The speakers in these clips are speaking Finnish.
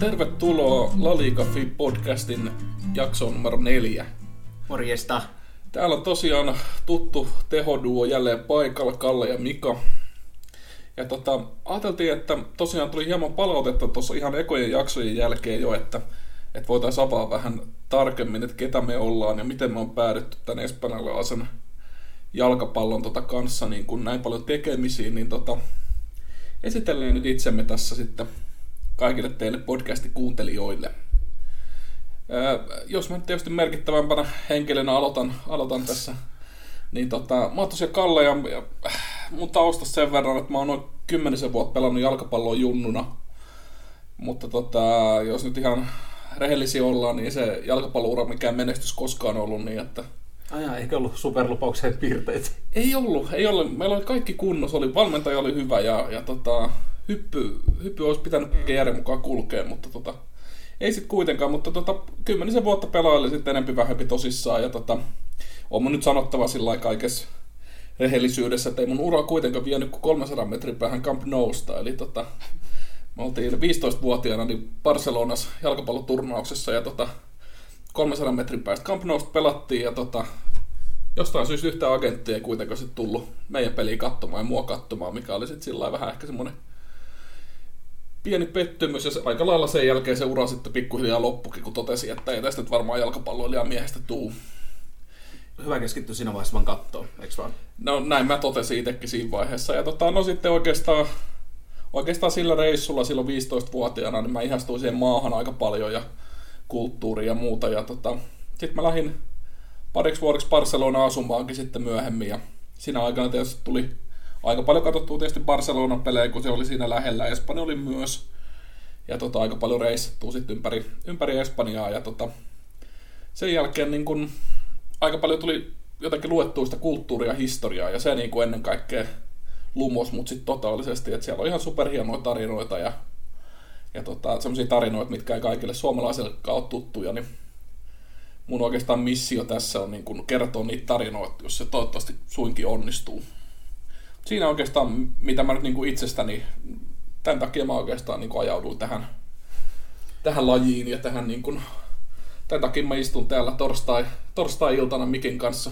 Tervetuloa La Liga Fi podcastin jaksoon numero neljä. Morjesta. Täällä on tosiaan tuttu tehoduo jälleen paikalla, Kalle ja Mika. Ja tota, ajateltiin, että tosiaan tuli hieman palautetta tuossa ihan ekojen jaksojen jälkeen jo, että, että voitaisiin avaa vähän tarkemmin, että ketä me ollaan ja miten me on päädytty tänne espanjalaisen jalkapallon tota kanssa niin kun näin paljon tekemisiin, niin tota, esitellään nyt itsemme tässä sitten kaikille teille podcasti-kuuntelijoille. Ää, jos mä nyt tietysti merkittävämpänä henkilönä aloitan, aloitan tässä, niin tota, mä oon tosiaan Kalle ja, ja mun taustasta sen verran, että mä oon noin kymmenisen vuotta pelannut jalkapalloa junnuna. Mutta tota, jos nyt ihan rehellisiä ollaan, niin se jalkapalloura mikään menestys koskaan ollut niin, että Aja, eikä ollut superlupauksen piirteitä. ei ollut, ei ollut. Meillä oli kaikki kunnossa, oli, valmentaja oli hyvä ja, ja tota, hyppy, hyppy olisi pitänyt mm. järjen mukaan kulkea, mutta tota, ei sitten kuitenkaan, mutta tota, kymmenisen vuotta pelaili sitten enempi vähempi tosissaan ja tota, on mun nyt sanottava sillä kaikessa rehellisyydessä, että ei mun ura kuitenkaan vienyt kuin 300 metrin päähän Camp Nousta, eli tota, me oltiin 15-vuotiaana niin Barcelonassa jalkapalloturnauksessa ja tota, 300 metrin päästä Camp Nousta pelattiin ja tota, jostain syystä yhtä agenttia ei kuitenkaan sitten tullut meidän peliä katsomaan ja mua katsomaan, mikä oli sitten sillä vähän ehkä semmoinen pieni pettymys ja se, aika lailla sen jälkeen se ura sitten pikkuhiljaa loppukin, kun totesi, että ei tästä nyt varmaan jalkapalloilija miehestä tuu. Hyvä keskittyä siinä vaiheessa vaan kattoon, eikö vaan? No näin mä totesin itsekin siinä vaiheessa. Ja tota, no sitten oikeastaan, oikeastaan sillä reissulla silloin 15-vuotiaana, niin mä ihastuin siihen maahan aika paljon ja kulttuuria ja muuta. Ja tota, sitten mä lähdin pariksi vuodeksi Barcelona asumaankin sitten myöhemmin. Ja siinä aikana tietysti tuli aika paljon katsottua tietysti Barcelonan pelejä, kun se oli siinä lähellä. Espanja oli myös. Ja tota, aika paljon reissattua sitten ympäri, ympäri Espanjaa. Ja tota, sen jälkeen niin kun, aika paljon tuli jotenkin luettua sitä kulttuuria ja historiaa. Ja se niin kuin ennen kaikkea lumos mut sitten totaalisesti. Että siellä on ihan superhienoja tarinoita ja, ja tota, semmoisia tarinoita, mitkä ei kaikille suomalaisille ole tuttuja. Niin mun oikeastaan missio tässä on niin kun kertoa niitä tarinoita, jos se toivottavasti suinkin onnistuu siinä oikeastaan, mitä mä nyt niin kuin itsestäni, tämän takia mä oikeastaan niin kuin ajauduin tähän, tähän lajiin ja tähän niin kuin, tämän takia mä istun täällä torstai, torstai-iltana Mikin kanssa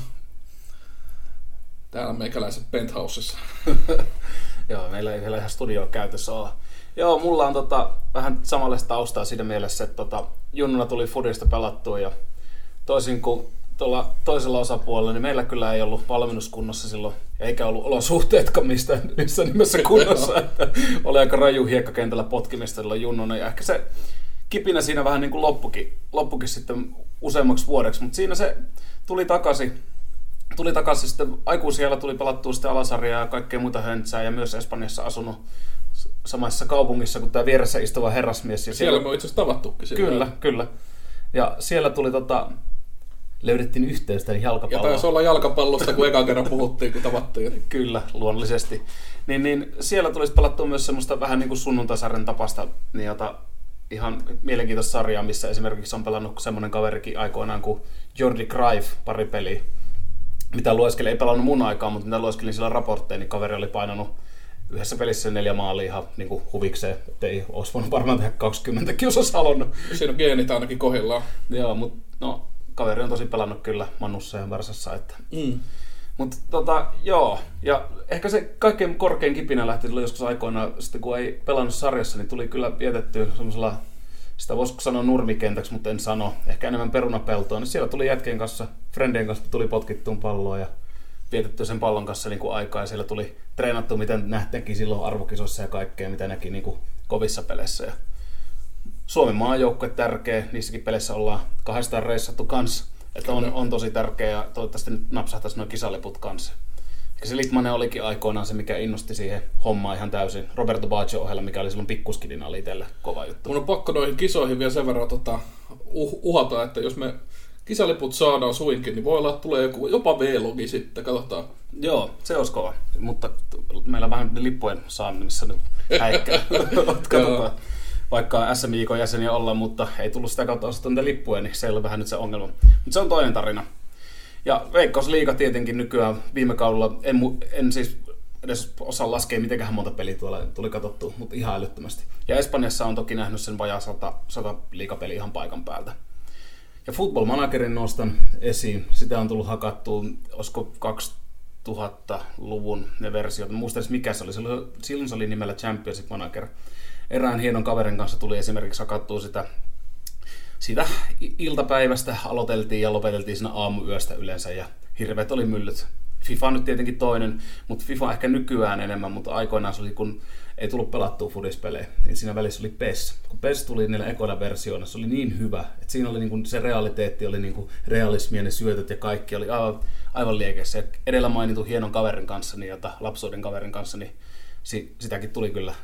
täällä meikäläisen penthousessa. Joo, meillä ei vielä ihan studio käytössä ole. Joo, mulla on tota, vähän samanlaista taustaa siinä mielessä, että tota, junnuna tuli Fudista pelattua ja toisin kuin tuolla toisella osapuolella, niin meillä kyllä ei ollut valmennuskunnossa silloin, eikä ollut olosuhteetkaan mistä missä nimessä kunnossa. että oli aika raju hiekkakentällä potkimista silloin junnuna, ja ehkä se kipinä siinä vähän niin kuin loppukin, loppukin sitten useammaksi vuodeksi, mutta siinä se tuli takaisin. Tuli takaisin sitten, aikuisiellä tuli pelattua sitten alasarjaa ja kaikkea muuta höntsää, ja myös Espanjassa asunut samassa kaupungissa kuin tämä vieressä istuva herrasmies. Ja siellä, siellä me on itse asiassa tavattukin. Kyllä, kyllä. Ja siellä tuli tota, löydettiin yhteys tänne jalkapalloon. Ja taisi olla jalkapallosta, kun eka kerran puhuttiin, kun tavattiin. Kyllä, luonnollisesti. Niin, niin siellä tulisi pelattua myös semmoista vähän niin kuin sunnuntaisarjan tapasta, niin jota ihan mielenkiintoista sarjaa, missä esimerkiksi on pelannut semmoinen kaverikin aikoinaan kuin Jordi Cruyff pari peliä, mitä lueskelin, ei pelannut mun aikaa, mutta mitä lueskelin sillä raportteja, niin kaveri oli painanut yhdessä pelissä neljä maalia ihan niin kuin huvikseen, ettei olisi voinut varmaan tehdä 20 kiusas halonnut. Siinä on geenit ainakin kohillaan. Joo, mutta no, kaveri on tosi pelannut kyllä Mannussa ja Varsassa. Että. Mm. Mutta tota, joo, ja ehkä se kaikkein korkein kipinä lähti joskus aikoina, sitten kun ei pelannut sarjassa, niin tuli kyllä vietetty semmoisella, sitä voisiko sanoa nurmikentäksi, mutta en sano, ehkä enemmän perunapeltoa, niin siellä tuli jätkien kanssa, friendien kanssa tuli potkittuun palloa ja vietetty sen pallon kanssa niin kuin aikaa, ja siellä tuli treenattu, miten nähtenkin silloin arvokisoissa ja kaikkea, mitä näki niin kuin kovissa peleissä. Ja Suomen maajoukkue tärkeä, niissäkin peleissä ollaan kahdestaan reissattu kanssa. Että on, on tosi tärkeä ja toivottavasti nyt napsahtaisi nuo kisaliput kanssa. Ehkä se Litmanen olikin aikoinaan se, mikä innosti siihen hommaan ihan täysin. Roberto Baggio ohella, mikä oli silloin pikkuskidin oli itselle kova juttu. Mun on pakko noihin kisoihin vielä sen verran tota, uh, uhata, että jos me kisaliput saadaan suinkin, niin voi olla, että tulee joku, jopa V-logi sitten, katsotaan. Joo, se olisi kova. Mutta meillä on vähän lippujen saamissa nyt häikkää. katsotaan vaikka SMIK-jäseniä olla, mutta ei tullut sitä kautta ostaa niitä lippuja, niin se ei ole vähän nyt se ongelma. Mutta se on toinen tarina. Ja Veikkausliiga tietenkin nykyään viime kaudella, en, en siis edes osaa laskea, mitenköhän monta peliä tuolla tuli katsottua, mutta ihan älyttömästi. Ja Espanjassa on toki nähnyt sen vajaa sata, sata liikapeli ihan paikan päältä. Ja Football Managerin nostan esiin. Sitä on tullut hakattua, olisiko 2000-luvun ne versiot. Muista edes mikä se oli. Silloin se oli nimellä Championship Manager. Erään hienon kaverin kanssa tuli esimerkiksi hakattua sitä sitä iltapäivästä aloiteltiin ja lopeteltiin siinä aamuyöstä yleensä ja hirveät oli myllyt. FIFA nyt tietenkin toinen, mutta FIFA ehkä nykyään enemmän, mutta aikoinaan se oli, kun ei tullut pelattua fudispelejä, niin siinä välissä oli PES. Kun PES tuli niillä ekoilla versioilla, se oli niin hyvä, että siinä oli niin kuin, se realiteetti oli niin kuin realismia, ne syötöt ja kaikki oli aivan, aivan liekeissä. edellä mainitun hienon kaverin kanssa, niin, jota, lapsuuden kaverin kanssa, niin si, sitäkin tuli kyllä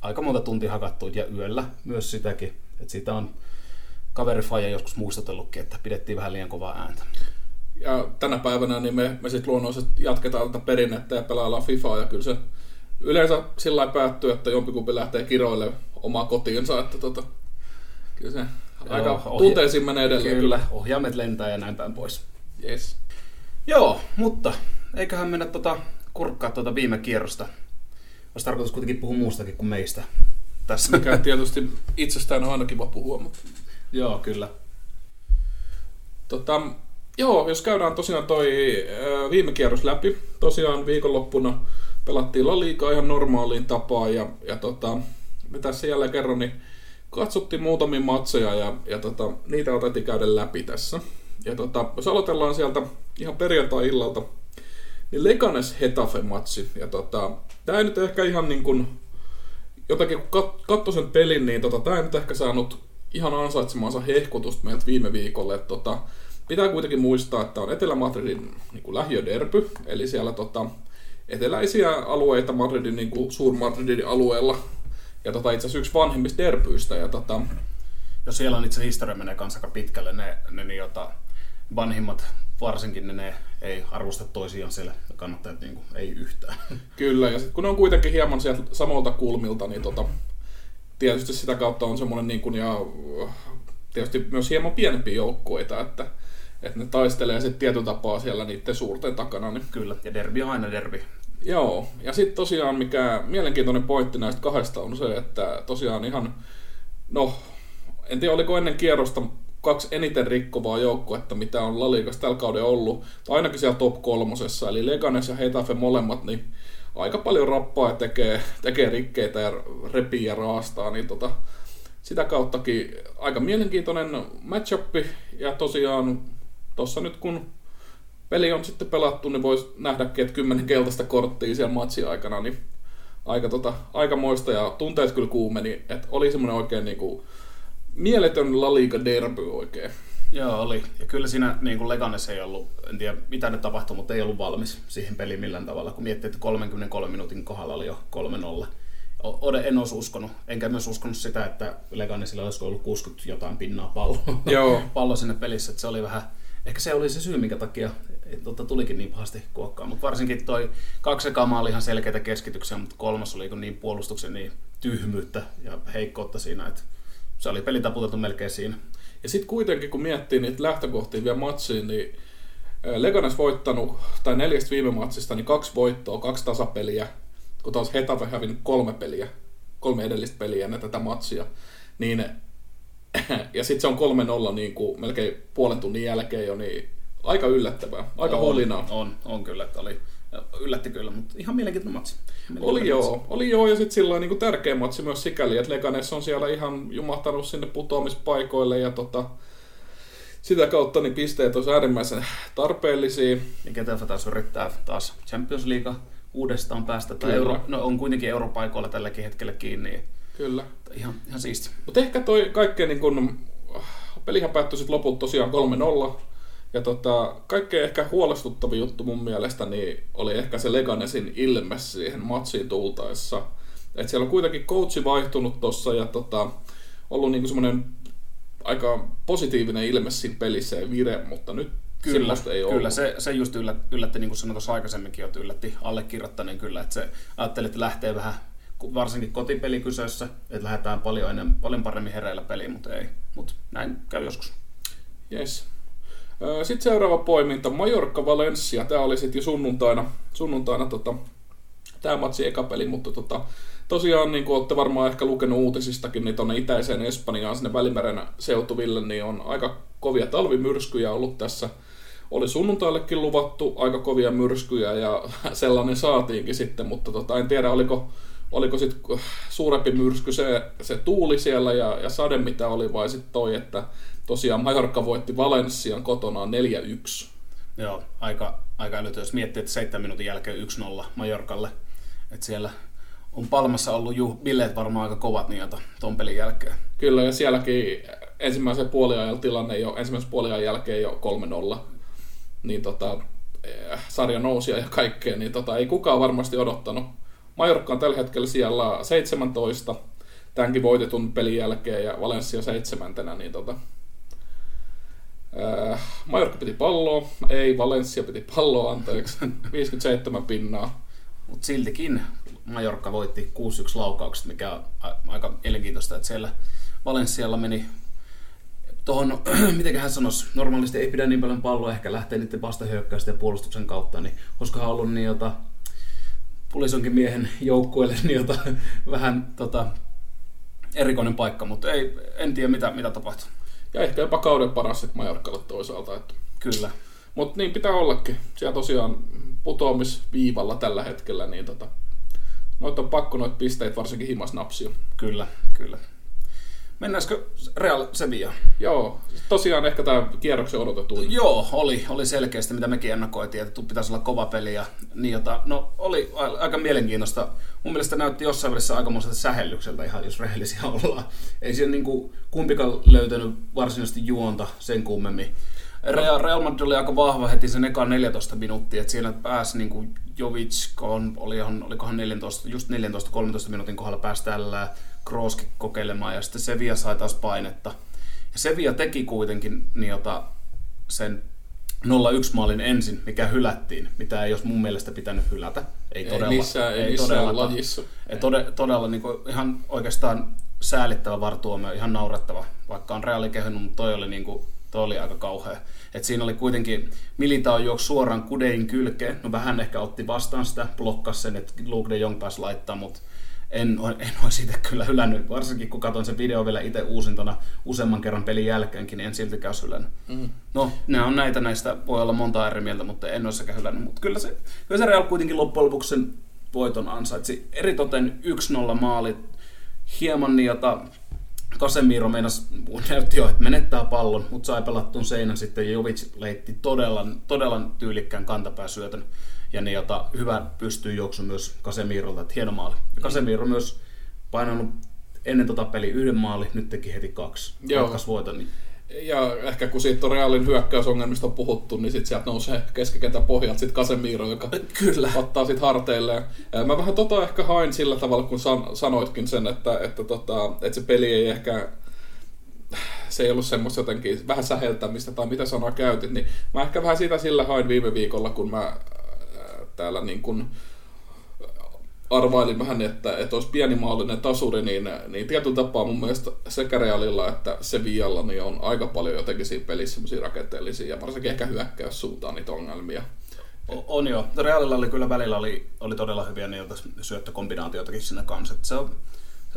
aika monta tuntia hakattua ja yöllä myös sitäkin. Että siitä on kaveri Faija joskus muistutellutkin, että pidettiin vähän liian kovaa ääntä. Ja tänä päivänä niin me, me sitten luonnollisesti jatketaan tätä perinnettä ja pelaillaan FIFAa ja kyllä se yleensä sillä päättyy, että jompikumpi lähtee kiroille omaa kotiinsa, että tota, kyllä se Joo, aika ohja- tunteisiin menee edelleen. Kyllä, ohjaamet lentää ja näin päin pois. Yes. Joo, mutta eiköhän mennä tota, kurkkaa tuota viime kierrosta. Olisi tarkoitus kuitenkin puhua muustakin kuin meistä. Tässä. Mikä tietysti itsestään on aina kiva puhua, mutta... Joo, kyllä. Tota, joo, jos käydään tosiaan toi ää, viime kierros läpi, tosiaan viikonloppuna pelattiin La Liga ihan normaaliin tapaan ja, ja tota, me tässä jälleen kerran niin katsottiin muutamia matseja ja, ja tota, niitä otettiin käydä läpi tässä. Ja tota, jos aloitellaan sieltä ihan perjantai-illalta, niin Leganes Hetafe-matsi. Ja tota, tää ei nyt ehkä ihan niin kuin, jotakin kun kat, katsoi sen pelin, niin tota, tää ei nyt ehkä saanut ihan ansaitsemansa hehkutusta meiltä viime viikolle. Että tota, pitää kuitenkin muistaa, että on Etelä-Madridin niin lähiöderpy, eli siellä tota, eteläisiä alueita Madridin, niin kuin Suur-Madridin alueella. Ja tota, itse asiassa yksi vanhemmista derpyistä. Ja tota, ja siellä on itse historia menee kanssa aika pitkälle. Ne, ne niin, jota, vanhimmat varsinkin ne, ne ei arvosta toisiaan siellä kannattajat niin kuin, ei yhtään. Kyllä, ja sitten kun ne on kuitenkin hieman sieltä samalta kulmilta, niin tota, tietysti sitä kautta on semmoinen niin kuin, ja tietysti myös hieman pienempiä joukkueita, että, että ne taistelee sitten tietyn tapaa siellä niiden suurten takana. Niin... Kyllä, ja derbi on aina derbi. Joo, ja sitten tosiaan mikä mielenkiintoinen pointti näistä kahdesta on se, että tosiaan ihan, no, en tiedä oliko ennen kierrosta kaksi eniten rikkovaa joukkuetta, mitä on La Ligassa tällä kauden ollut, tai ainakin siellä top kolmosessa, eli Leganes ja Hetafe molemmat, niin aika paljon rappaa ja tekee, tekee rikkeitä ja repii ja raastaa, niin tota, sitä kauttakin aika mielenkiintoinen matchup, ja tosiaan tuossa nyt kun peli on sitten pelattu, niin voisi nähdäkin, että kymmenen keltaista korttia siellä matsin aikana, niin aika, tota, aika moista. Ja tunteet kyllä kuumeni, että oli semmoinen oikein niinku, mieletön La Liga derby oikein. Joo, oli. Ja kyllä siinä niin kuin Leganes ei ollut, en tiedä mitä nyt tapahtui, mutta ei ollut valmis siihen peliin millään tavalla, kun miettii, että 33 minuutin kohdalla oli jo 3-0. En olisi uskonut, enkä myös uskonut sitä, että Leganesilla olisi ollut 60 jotain pinnaa pallo, Joo. pallo sinne pelissä, että se oli vähän, ehkä se oli se syy, minkä takia totta, tulikin niin pahasti kuokkaa, mutta varsinkin toi kaksi ekaa oli ihan selkeitä keskityksiä, mutta kolmas oli niin puolustuksen niin tyhmyyttä ja heikkoutta siinä, että se oli peli taputeltu melkein siinä. Ja sitten kuitenkin, kun miettii niitä lähtökohtia vielä matsiin, niin Leganes voittanut, tai neljästä viime matsista, niin kaksi voittoa, kaksi tasapeliä, kun taas Hetafe hävinnyt kolme peliä, kolme edellistä peliä ennen tätä matsia. Niin, ja sitten se on 3-0 niin kuin melkein puolen tunnin jälkeen jo, niin aika yllättävää, aika on, hulinaa. On, on kyllä, että oli, yllätti kyllä, mutta ihan mielenkiintoinen matsi. Oli joo, matsi. oli joo, ja sitten sillä niin tärkeä matsi myös sikäli, että Leganes on siellä ihan jumahtanut sinne putoamispaikoille, ja tota, sitä kautta niin pisteet olisi äärimmäisen tarpeellisia. Ja Getafe taas yrittää taas Champions League uudestaan päästä, tai euro, no, on kuitenkin europaikoilla tälläkin hetkellä kiinni. Kyllä. Ihan, ihan siisti. Mutta ehkä toi kaikkein niin kun, pelihän päättyi sitten loput tosiaan 3-0, ja tota, kaikkein ehkä huolestuttavin juttu mun mielestä niin oli ehkä se Leganesin ilme siihen matsiin tultaessa. Et siellä on kuitenkin coachi vaihtunut tossa ja tota, ollut niinku semmoinen aika positiivinen ilme siinä pelissä ja vire, mutta nyt Kyllä, ei kyllä ollut. se, se just yllätti, yllätti niin kuin sanoin tuossa aikaisemminkin, että yllätti allekirjoittaneen kyllä, että se ajatteli, että lähtee vähän varsinkin kotipeli kyseessä, että lähdetään paljon, ennen, paljon paremmin hereillä peliin, mutta ei. Mutta näin käy joskus. Yes. Sitten seuraava poiminta, Majorka Valencia. Tämä oli sitten jo sunnuntaina, sunnuntaina tota, tämä matsi eka peli, mutta tota, tosiaan niin kuin olette varmaan ehkä lukenut uutisistakin, niin tuonne itäiseen Espanjaan, sinne Välimeren seutuville, niin on aika kovia talvimyrskyjä ollut tässä. Oli sunnuntaillekin luvattu aika kovia myrskyjä ja sellainen saatiinkin sitten, mutta tota, en tiedä oliko, oliko sitten suurempi myrsky se, se tuuli siellä ja, ja sade mitä oli vai sitten toi, että tosiaan Majorka voitti Valenssian kotonaan 4-1. Joo, aika, aika älytö, jos miettii, että 7 minuutin jälkeen 1-0 Majorkalle, että siellä on Palmassa ollut ju, bileet varmaan aika kovat niin ton pelin jälkeen. Kyllä, ja sielläkin ensimmäisen puoliajan tilanne jo, ensimmäisen puoliajan jälkeen jo 3-0. Niin tota, eh, sarja nousi ja kaikkea, niin tota, ei kukaan varmasti odottanut. Majorkka on tällä hetkellä siellä 17, tämänkin voitetun pelin jälkeen, ja Valencia seitsemäntenä, niin tota, äh, Majorkka piti palloa, ei, Valencia piti palloa, anteeksi, 57 pinnaa. Mutta siltikin Majorkka voitti 6-1 laukaukset, mikä on aika mielenkiintoista, että siellä Valenssialla meni tuohon, miten hän sanoisi, normaalisti ei pidä niin paljon palloa, ehkä lähtee niiden vastahyökkäysten ja puolustuksen kautta, niin koska ollut niin jota, pulisonkin miehen joukkueelle niin jota, vähän tota, erikoinen paikka, mutta ei, en tiedä mitä, mitä tapahtuu. Ja ehkä jopa kauden paras sitten Majorkalle toisaalta. Että. Kyllä. Mutta niin pitää ollakin. Siellä tosiaan putoamisviivalla tällä hetkellä, niin tota, noita on pakko noita pisteitä varsinkin himas napsia. Kyllä, kyllä. Mennäänkö Real Sevilla? Joo, tosiaan ehkä tämä kierroksen odotettu. Joo, oli, oli selkeästi, mitä mekin ennakoitiin, että pitäisi olla kova peli. Ja, niin, jota, no, oli aika mielenkiintoista. Mun mielestä näytti jossain välissä aikamoiselta sähellykseltä ihan, jos rehellisiä ollaan. Ei siellä niin kuin, kumpikaan löytänyt varsinaisesti juonta sen kummemmin. Real, Real Madrid oli aika vahva heti sen ekan 14 minuuttia, että siinä pääsi niin kuin Jovic, olihan, olikohan 14, just 14-13 minuutin kohdalla pääsi tällä Krooskin kokeilemaan ja sitten Sevilla sai taas painetta. Ja Sevilla teki kuitenkin niin jota, sen 0-1 maalin ensin, mikä hylättiin, mitä ei olisi mun mielestä pitänyt hylätä. Ei, ei todella, missään, ei, ei missään lajissa. Ei todella, todella niin kuin, ihan oikeastaan säälittävä vartuomio, ihan naurettava, vaikka on reaali kehunut, mutta toi oli, niin kuin, toi oli aika kauhea. Et siinä oli kuitenkin, Militao juoksi suoraan Kudein kylkeen, no vähän ehkä otti vastaan sitä, blokkasi sen, että Luke de Jong pääsi laittaa, mutta en, en olisi itse kyllä hylännyt, varsinkin kun katson sen video vielä itse uusintana useamman kerran pelin jälkeenkin, niin en siltikään olisi hylännyt. Mm. No, ne on näitä näistä, voi olla monta eri mieltä, mutta en olisi sekä hylännyt. Mutta kyllä se, kyllä se Real kuitenkin loppujen lopuksi sen voiton ansaitsi. Eritoten 1-0 maali, hieman niitä Casemiro meinas, näytti jo, että menettää pallon, mutta sai pelattuun seinän sitten. Jovic leitti todella, todella tyylikkään kantapääsyötön ja niin, jota hyvä pystyy juoksu myös Casemirolta, että hieno maali. Ja Casemiro myös painanut ennen tota peli yhden maali, nyt teki heti kaksi. Joo. voiton, niin ja ehkä kun siitä on Realin hyökkäysongelmista on puhuttu, niin sitten sieltä nousee keskikentän pohjalta sitten Casemiro, joka Kyllä. ottaa sitten harteilleen. Mä vähän tota ehkä hain sillä tavalla, kun san, sanoitkin sen, että, että, tota, että se peli ei ehkä se ei ollut semmoista jotenkin vähän säheltämistä tai mitä sanaa käytit, niin mä ehkä vähän sitä sillä hain viime viikolla, kun mä täällä niin kuin arvailin vähän, että, että olisi pienimaallinen tasuri, niin, niin tietyllä tapaa mun mielestä sekä Realilla että Sevillalla niin on aika paljon jotenkin siinä pelissä semmoisia rakenteellisia ja varsinkin ehkä hyökkäyssuuntaan niitä ongelmia. On jo. Realilla oli kyllä välillä oli, oli todella hyviä niiltä syöttökombinaatioitakin sinne kanssa. Se, on,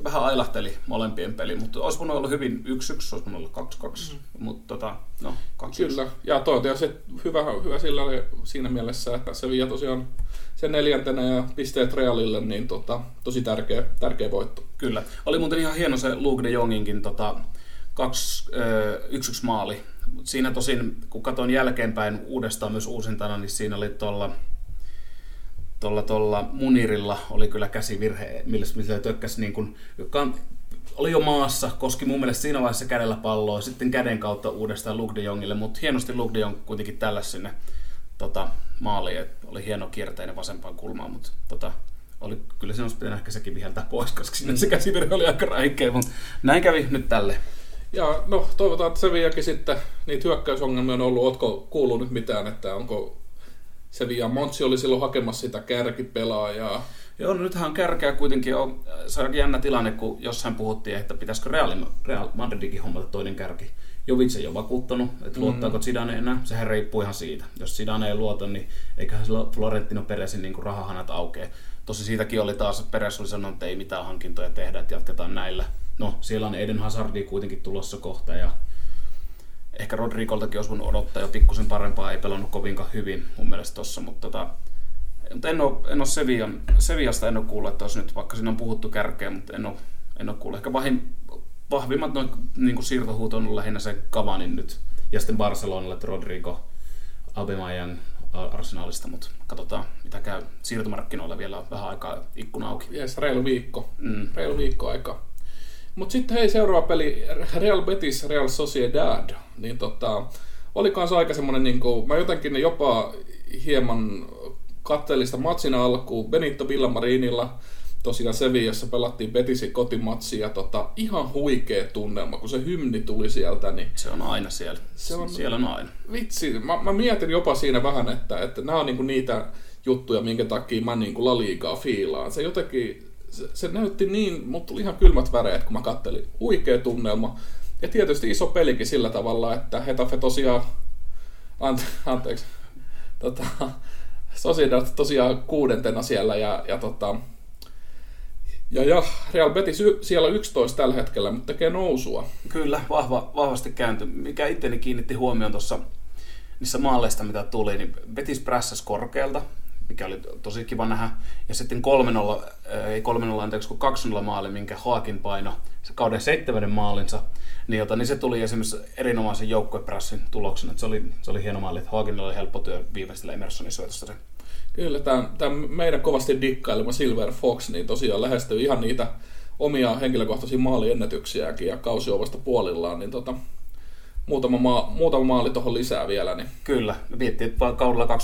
se vähän ailahteli molempien peli, mutta olisi voinut olla hyvin 1-1, olisi voinut olla 2-2, mm. mutta tota, no 2 Kyllä, ja toi se hyvä, hyvä sillä oli siinä mielessä, että se vie tosiaan sen neljäntenä ja pisteet Realille, niin tota, tosi tärkeä, tärkeä voitto. Kyllä. Oli muuten ihan hieno se Luke de Jonginkin tota, 1-1 maali. Siinä tosin, kun katson jälkeenpäin uudestaan myös uusintana, niin siinä oli tuolla tuolla, tuolla Munirilla oli kyllä käsivirhe, millä, millä tökkäsi niin kuin, joka oli jo maassa, koski mun mielestä siinä vaiheessa kädellä palloa, sitten käden kautta uudestaan Luke de Jongille, mutta hienosti Luke de Jong kuitenkin tällä sinne tota, maaliin, että oli hieno kierteinen vasempaan kulmaan, mutta tota, oli, kyllä se olisi pitänyt ehkä sekin viheltää pois, koska sinne se käsivirhe oli aika räikeä, mutta näin kävi nyt tälle. Ja no, toivotaan, että Sevillakin sitten, niitä hyökkäysongelmia on ollut, ootko kuullut nyt mitään, että onko Sevilla Montsi oli silloin hakemassa sitä kärkipelaajaa. Joo, no nythän on kärkeä kuitenkin on, se on jännä tilanne, kun jossain puhuttiin, että pitäisikö Real, Real Madridikin hommata toinen kärki. Jovic ei ole vakuuttanut, että mm. luottaako Zidane enää. Sehän riippuu ihan siitä. Jos Zidane ei luota, niin eiköhän sillä Florentino Peresin niin rahahanat aukee. Tosi siitäkin oli taas, että Peres oli sanonut, että ei mitään hankintoja tehdä, että jatketaan näillä. No, siellä on Eden Hazardi kuitenkin tulossa kohta ja ehkä Rodrikoltakin olisi voinut odottaa jo pikkusen parempaa, ei pelannut kovinkaan hyvin mun mielestä tossa, mutta tota, mutta en ole, en ole Sevian, Seviasta en ole kuullut, että olisi nyt, vaikka siinä on puhuttu kärkeä, mutta en ole, en ole kuullut. Ehkä vahvin, vahvimmat noin, niin siirtohuut on lähinnä se Cavanin nyt. Ja sitten Barcelonalle, että Rodrigo, Aubameyang Arsenalista, mutta katsotaan mitä käy. Siirtomarkkinoilla vielä on vähän aikaa ikkuna auki. Jes, reilu viikko. Mm. Reilu viikko aikaa. Mutta sitten hei, seuraava peli, Real Betis, Real Sociedad, niin tota, oli kanssa aika semmoinen, niin kuin, mä jotenkin jopa hieman kattelista matsin alkuun Benito Villamarinilla, tosiaan Sevillassa pelattiin Betisin kotimatsi ja tota, ihan huikea tunnelma, kun se hymni tuli sieltä. Niin se on aina siellä. Se on, siellä on aina. Vitsi, mä, mä mietin jopa siinä vähän, että, että nämä on niinku niitä juttuja, minkä takia mä niinku La Ligaa fiilaan. Se jotenkin, se, se näytti niin, mutta tuli ihan kylmät väreet, kun mä kattelin. Huikea tunnelma. Ja tietysti iso pelikin sillä tavalla, että Hetafe tosiaan, ante, anteeksi, tota, Sociedad tosiaan kuudentena siellä ja, ja tota, ja, ja Real Betis siellä 11 tällä hetkellä, mutta tekee nousua. Kyllä, vahva, vahvasti käänty. Mikä itteni kiinnitti huomioon tuossa niissä maaleista, mitä tuli, niin Betis prässäs korkealta, mikä oli tosi kiva nähdä. Ja sitten 3-0, ei 3-0 anteeksi, kun 2-0 maali, minkä Haakin paino, se kauden seitsemännen maalinsa, niin, jota, niin se tuli esimerkiksi erinomaisen joukkueprässin tuloksena. Se oli, se oli hieno maali, että Haakinilla oli helppo työ viimeistellä Emersonin syötöstä se Kyllä, tämä meidän kovasti dikkailema Silver Fox niin tosiaan lähestyy ihan niitä omia henkilökohtaisia maaliennätyksiäkin ja kausi on vasta puolillaan, niin tota, muutama, maa, muutama maali tuohon lisää vielä. Niin. Kyllä, me viettiin, että kaudella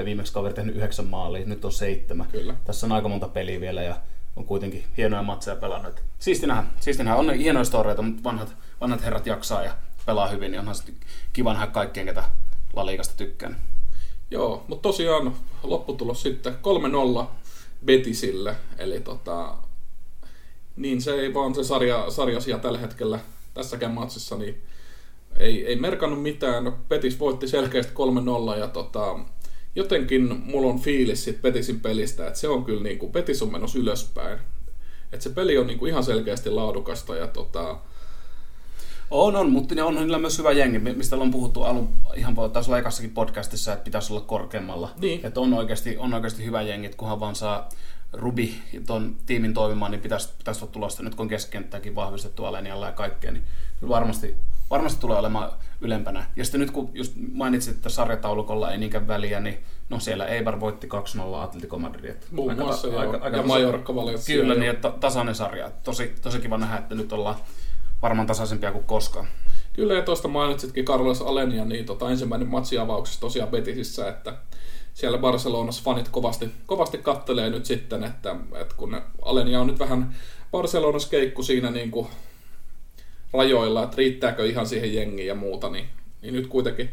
2002-2003 viimeksi kaveri tehnyt yhdeksän maalia, nyt on seitsemän. Kyllä. Tässä on aika monta peliä vielä ja on kuitenkin hienoja matseja pelannut. Siisti nähdä, siisti nähdä. on hienoja storeita, mutta vanhat, vanhat herrat jaksaa ja pelaa hyvin, niin onhan kiva nähdä kaikkien, ketä Laliikasta tykkään. Joo, mutta tosiaan lopputulos sitten 3-0 Betisille, eli tota, niin se ei vaan se sarja, sarjasia tällä hetkellä tässäkään matsissa, niin ei, ei merkannut mitään. No, Betis voitti selkeästi 3-0 ja tota, jotenkin mulla on fiilis siitä Betisin pelistä, että se on kyllä niin kuin, Betis on menossa ylöspäin. Että se peli on niin kuin ihan selkeästi laadukasta ja tota, on, on, mutta ne on niillä myös hyvä jengi, mistä on puhuttu alun, ihan taas ekassakin podcastissa, että pitäisi olla korkeammalla. Niin. Että on oikeasti, on oikeasti hyvä jengi, kunhan vaan saa Rubi tuon tiimin toimimaan, niin pitäisi, pitäisi olla tulosta. Nyt kun on keskikenttäkin vahvistettu Alenialla ja kaikkea, niin varmasti, varmasti tulee olemaan ylempänä. Ja sitten nyt kun just mainitsit, että sarjataulukolla ei niinkään väliä, niin no siellä Eibar voitti 2-0 Atletico Madrid. Muun aika, muassa, aika, aika, ja Majorka Kyllä, niin että tasainen sarja. Tosi, tosi kiva nähdä, että nyt ollaan varmaan tasaisempia kuin koskaan. Kyllä, ja tuosta mainitsitkin Carlos Alenia, niin tota, ensimmäinen matsiavauksessa tosiaan Betisissä, että siellä Barcelonassa fanit kovasti, kovasti kattelee nyt sitten, että, että kun Alenia on nyt vähän Barcelonassa keikku siinä niin kuin rajoilla, että riittääkö ihan siihen jengiin ja muuta, niin, niin nyt kuitenkin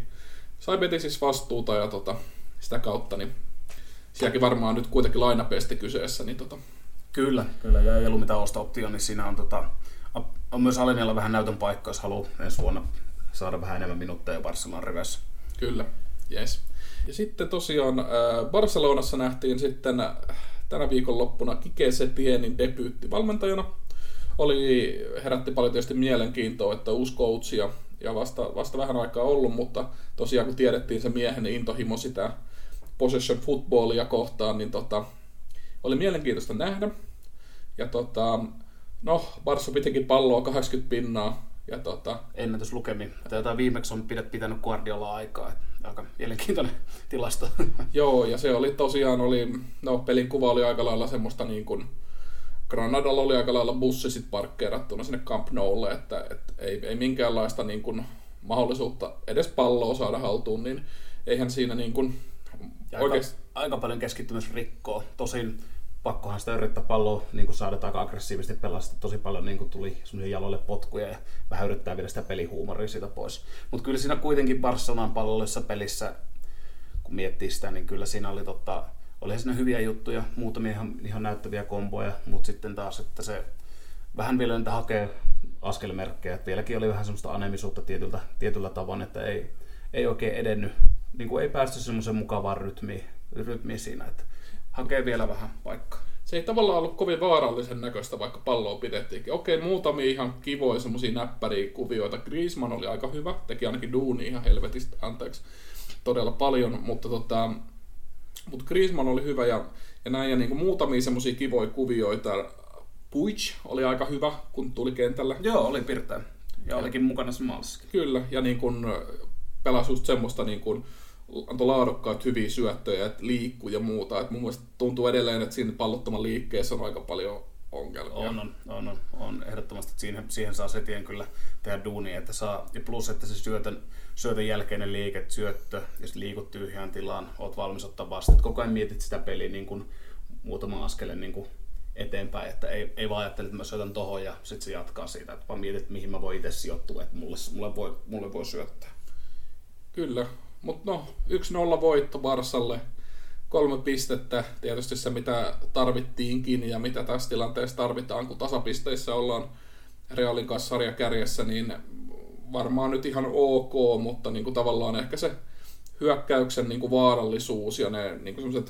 sai Betisissä vastuuta ja tota, sitä kautta, niin sielläkin varmaan nyt kuitenkin lainapesti kyseessä. Niin tota. Kyllä, kyllä, ja ei ollut mitään osto niin siinä on tota, on myös Alenialla vähän näytön paikka, jos haluaa ensi vuonna saada vähän enemmän minuutteja Barcelonan riveissä. Kyllä, yes. Ja sitten tosiaan äh, Barcelonassa nähtiin sitten äh, tänä loppuna Kike Setienin debyytti valmentajana. Oli, herätti paljon tietysti mielenkiintoa, että uusi ja, ja vasta, vasta vähän aikaa ollut, mutta tosiaan kun tiedettiin se miehen intohimo sitä possession footballia kohtaan, niin tota, oli mielenkiintoista nähdä. Ja tota, No, Barssa pitikin palloa 80 pinnaa. Ja tota... Ennätyslukemi. Tätä viimeksi on pitänyt Guardiola aikaa. Aika mielenkiintoinen tilasto. Joo, ja se oli tosiaan, oli, no pelin kuva oli aika lailla semmoista niin kuin, Granadalla oli aika lailla bussi sit parkkeerattuna sinne Camp Noulle, että et ei, ei minkäänlaista niin kuin, mahdollisuutta edes palloa saada haltuun, niin eihän siinä niin kuin, oikeasti... Aika, aika paljon keskittymisrikkoa. Tosin pakkohan sitä yrittää palloa niin kuin saada aika aggressiivisesti pelasta. Tosi paljon niin kuin tuli jaloille potkuja ja vähän yrittää viedä sitä pelihuumoria siitä pois. Mutta kyllä siinä kuitenkin Barcelonan pallollisessa pelissä, kun miettii sitä, niin kyllä siinä oli, tota, oli siinä hyviä juttuja, muutamia ihan, ihan näyttäviä komboja, mutta sitten taas, että se vähän vielä niitä hakee askelmerkkejä. Vieläkin oli vähän semmoista anemisuutta tietyllä, tietyllä tavoin, että ei, ei oikein edennyt, niin kuin ei päästy semmoisen mukavaan rytmiin, rytmiin siinä, että hakee vielä vähän paikkaa. Se ei tavallaan ollut kovin vaarallisen näköistä, vaikka palloa pidettiinkin. Okei, muutamia ihan kivoja semmoisia näppäriä kuvioita. Griezmann oli aika hyvä, teki ainakin duuni ihan helvetistä, anteeksi, todella paljon, mutta tota, mutta Griezmann oli hyvä ja, ja näin, ja niinku muutamia semmoisia kivoja kuvioita. Puig oli aika hyvä, kun tuli kentälle. Joo, oli pirteä. Ja olikin mukana se. Kyllä, ja niin kun pelasi just semmoista niin kun, antoi laadukkaat hyviä syöttöjä, että liikkuu ja muuta. Et mun mielestä tuntuu edelleen, että siinä pallottoman liikkeessä on aika paljon ongelmia. On, on, on, on, on ehdottomasti. Siihen, siihen saa setien kyllä tehdä duunia, että saa, ja plus, että se syötön, syötön jälkeinen liike, syöttö, ja sitten liikut tyhjään tilaan, oot valmis ottaa vastaan. Koko ajan mietit sitä peliä niin kuin muutama askeleen niin kuin eteenpäin, että ei, ei vaan ajattele, että mä syötän tohon ja sitten se jatkaa siitä, että vaan mietit, mihin mä voin itse sijoittua, että mulle, mulle, voi, mulle voi syöttää. Kyllä, mutta no, 1-0 voitto Barsalle, kolme pistettä, tietysti se mitä tarvittiinkin ja mitä tässä tilanteessa tarvitaan, kun tasapisteissä ollaan Realin kanssa sarja kärjessä, niin varmaan nyt ihan ok, mutta niin kuin tavallaan ehkä se hyökkäyksen niin kuin vaarallisuus ja ne niin kuin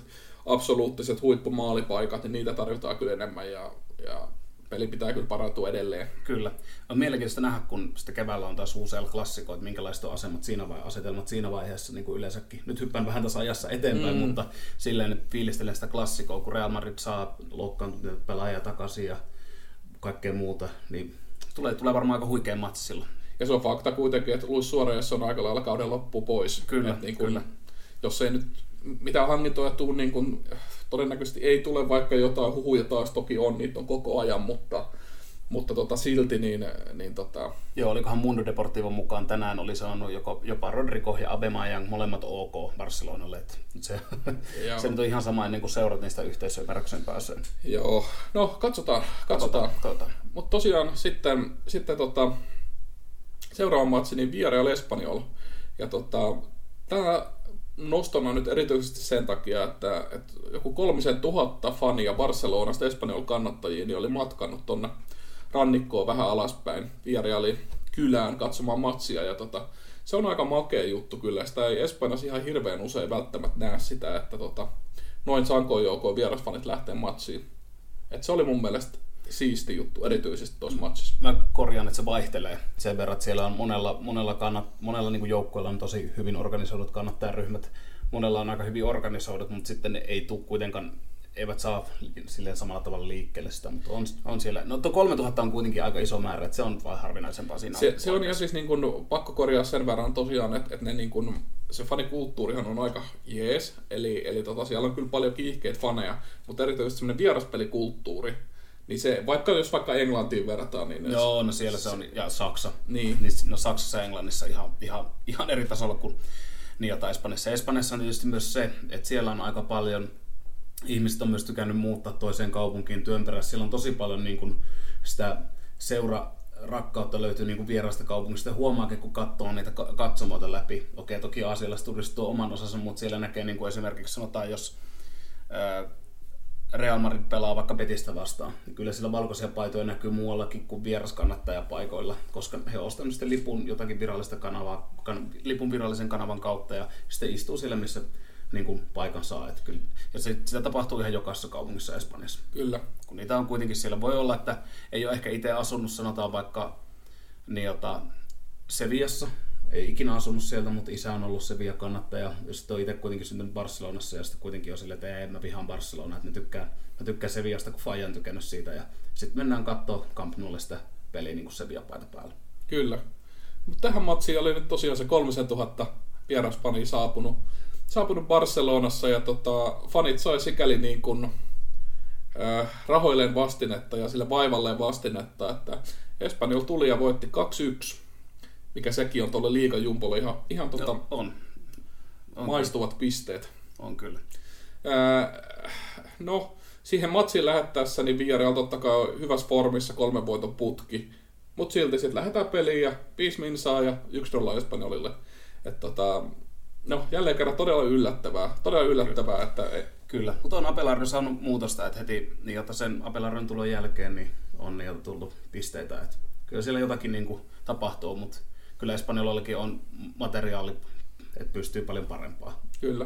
absoluuttiset huippumaalipaikat, niin niitä tarvitaan kyllä enemmän ja, ja peli pitää kyllä parantua edelleen. Kyllä. On mielenkiintoista nähdä, kun sitten keväällä on taas uusi klassikko, että minkälaiset on asemat siinä vai, asetelmat siinä vaiheessa niin kuin yleensäkin. Nyt hyppään vähän tässä ajassa eteenpäin, mm. mutta silleen että fiilistelen sitä klassikoa, kun Real Madrid saa loukkaantuneita pelaajia takaisin ja kaikkea muuta, niin tulee, tulee varmaan aika huikea matsi silloin. Ja se on fakta kuitenkin, että Luis Suarez on aika lailla kauden loppu pois. Kyllä, niin kun, kyllä. Jos ei nyt mitään hankintoja tuu, niin kun, todennäköisesti ei tule, vaikka jotain huhuja taas toki on, niitä on koko ajan, mutta, mutta tota, silti niin, niin tota... Joo, olikohan Mundo Deportivo mukaan tänään oli saanut joko, jopa Rodrigo ja Abemayang molemmat OK Barcelonalle. Että se, se nyt on ihan sama ennen kuin seurat niistä yhteisymmärryksen pääsee. Joo, no katsotaan, katsotaan. katsotaan. Mutta tosiaan sitten, sitten tota, seuraava matsi, niin Villarreal Espanyol. Ja tota, tämä nostona nyt erityisesti sen takia, että, että joku kolmisen tuhatta fania Barcelonasta Espanjol kannattajiin niin oli matkannut tonne rannikkoon vähän alaspäin Villarrealin kylään katsomaan matsia. Ja tota, se on aika makea juttu kyllä. Sitä ei Espanjassa ihan hirveän usein välttämättä näe sitä, että tota, noin sankoin joukoin vierasfanit lähtee matsiin. Et se oli mun mielestä siisti juttu, erityisesti tuossa matsissa. Mä korjaan, että se vaihtelee sen verran, että siellä on monella, monella, kannat, monella niin joukkueella on tosi hyvin organisoidut kannattajaryhmät, monella on aika hyvin organisoidut, mutta sitten ne ei tule kuitenkaan eivät saa silleen samalla tavalla liikkeelle sitä, mutta on, on siellä, no tuo 3000 on kuitenkin aika iso määrä, että se on vain harvinaisempaa siinä. Se, se on ihan siis niin kuin, pakko korjaa sen verran tosiaan, että, että ne niin kuin, se fanikulttuurihan on aika jees, eli, eli tota, siellä on kyllä paljon kiihkeitä faneja, mutta erityisesti semmoinen vieraspelikulttuuri, niin se, vaikka jos vaikka Englantiin verrataan, niin... Joo, no siellä se on, ja Saksa. Niin. niin no Saksassa ja Englannissa ihan, ihan, ihan eri tasolla kuin niin jota Espanjassa. Espanjassa on tietysti myös se, että siellä on aika paljon, ihmiset on myös tykännyt muuttaa toiseen kaupunkiin työn perässä. Siellä on tosi paljon niin kuin sitä seura rakkautta löytyy niin kuin vierasta kaupungista. Huomaakin, kun katsoo niitä katsomoita läpi. Okei, toki Aasialaiset turistit tuo oman osansa, mutta siellä näkee niin kuin esimerkiksi sanotaan, jos Real Madrid pelaa vaikka Betistä vastaan, niin kyllä sillä valkoisia paitoja näkyy muuallakin kuin vieraskannattajapaikoilla, koska he ostavat sitten lipun jotakin virallista kanavaa, kan, lipun virallisen kanavan kautta ja sitten istuu siellä, missä niin kuin paikan saa. Että kyllä, ja se, sitä tapahtuu ihan jokaisessa kaupungissa Espanjassa. Kyllä. Kun niitä on kuitenkin siellä. Voi olla, että ei ole ehkä itse asunut, sanotaan vaikka niin jota, Seviassa, ei ikinä asunut sieltä, mutta isä on ollut se kannattaja. Ja sitten on itse kuitenkin syntynyt Barcelonassa ja sitten kuitenkin on silleen, että ei, mä vihaan Barcelonaa, että mä tykkään, mä tykkään Sevillasta, kun Fajan tykännyt siitä. Ja sitten mennään katsoa Camp Noulle sitä peliä niin kuin Sevilla-paita päällä. Kyllä. Mutta tähän matsiin oli nyt tosiaan se 3000 vieraspani saapunut, saapunut Barcelonassa ja tota, fanit sai sikäli niin kuin, äh, rahoilleen vastinetta ja sille vaivalleen vastinetta, että Espanjol tuli ja voitti 2-1 mikä sekin on tuolle liikajumpolle ihan, ihan tota, Joo, on. on. maistuvat kyllä. pisteet. On kyllä. Ää, no, siihen matsiin lähettäessä, niin Villarreal totta kai hyvässä formissa kolmen voiton putki. Mutta silti sitten lähdetään peliin ja 5 minsaa ja yksi nolla Espanjolille. Et tota, no, jälleen kerran todella yllättävää. Todella yllättävää, kyllä. että... Kyllä, mutta on Abelardo saanut muutosta, että heti niin, jotta sen Abelardon tulon jälkeen niin on niiltä tullut pisteitä. Et kyllä siellä jotakin niin kuin tapahtuu, mutta kyllä Espanjolallakin on materiaali, että pystyy paljon parempaa. Kyllä.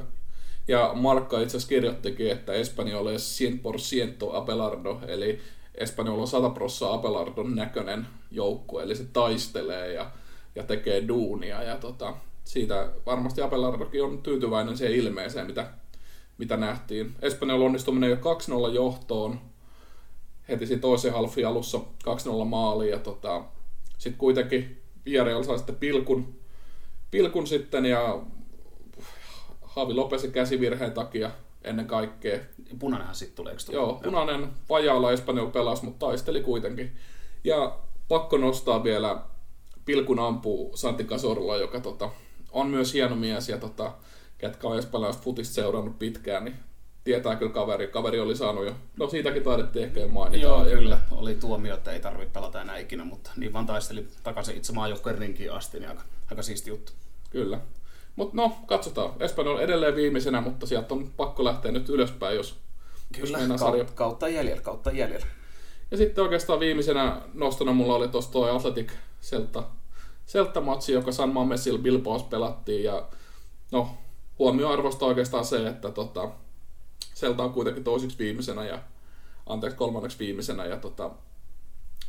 Ja Markka itse asiassa kirjoittikin, että Espanjola on 100% Abelardo, eli Espanjola on 100 prosenttia Abelardon näköinen joukku, eli se taistelee ja, ja tekee duunia. Ja tota, siitä varmasti Abelardokin on tyytyväinen siihen ilmeeseen, mitä, mitä nähtiin. Espanjola onnistuminen jo 2-0 johtoon heti toisen halfin alussa 2-0 maaliin ja tota, sitten kuitenkin Villarreal sai sitten pilkun, pilkun sitten ja Havi lopesi käsivirheen takia ennen kaikkea. Punanenhan sitten tulee, eikö Joo, punainen vajaalla Espanjol pelasi, mutta taisteli kuitenkin. Ja pakko nostaa vielä pilkun ampuu Santi Casorla, joka tota, on myös hieno mies ja tota, ketkä on espanjalaista futista seurannut pitkään, niin tietää kyllä kaveri. Kaveri oli saanut jo, no siitäkin taidettiin ehkä jo mainita. Joo, kyllä. Oli tuomio, että ei tarvitse pelata enää ikinä, mutta niin vaan taisteli takaisin itse maajoukkojen rinkiin asti, niin aika, aika siisti juttu. Kyllä. Mutta no, katsotaan. Espanja on edelleen viimeisenä, mutta sieltä on pakko lähteä nyt ylöspäin, jos, Kyllä, jos kautta, sarja. kautta jäljellä, kautta jäljellä. Ja sitten oikeastaan viimeisenä nostona mulla oli tuossa tuo Athletic Selta, Selta-matsi, joka San Mamesilla Bilbaos pelattiin. Ja no, huomioarvosta oikeastaan se, että tota, Selta on kuitenkin toisiksi viimeisenä ja anteeksi kolmanneksi viimeisenä ja, tota,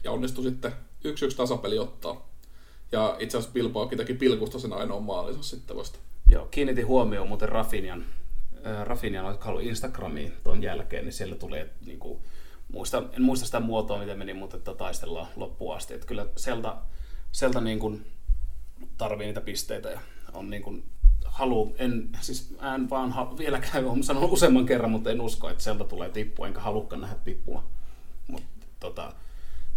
ja onnistui sitten yksi yksi tasapeli ottaa. Ja itse asiassa Bilbaokin teki pilkusta sen ainoan maalinsa sitten vasta. Joo, kiinnitin huomioon muuten Rafinian, äh, Rafinian jotka ollut Instagramiin tuon jälkeen, niin siellä tulee niin kuin, muista, en muista sitä muotoa, miten meni, mutta että taistellaan loppuun asti. Että kyllä Selta, Selta niin kuin tarvii niitä pisteitä ja on niin kuin halu, en, siis en vaan ha, vieläkään olen sanonut useamman kerran, mutta en usko, että sieltä tulee tippua, enkä halukkaan nähdä tippua. Mutta tota,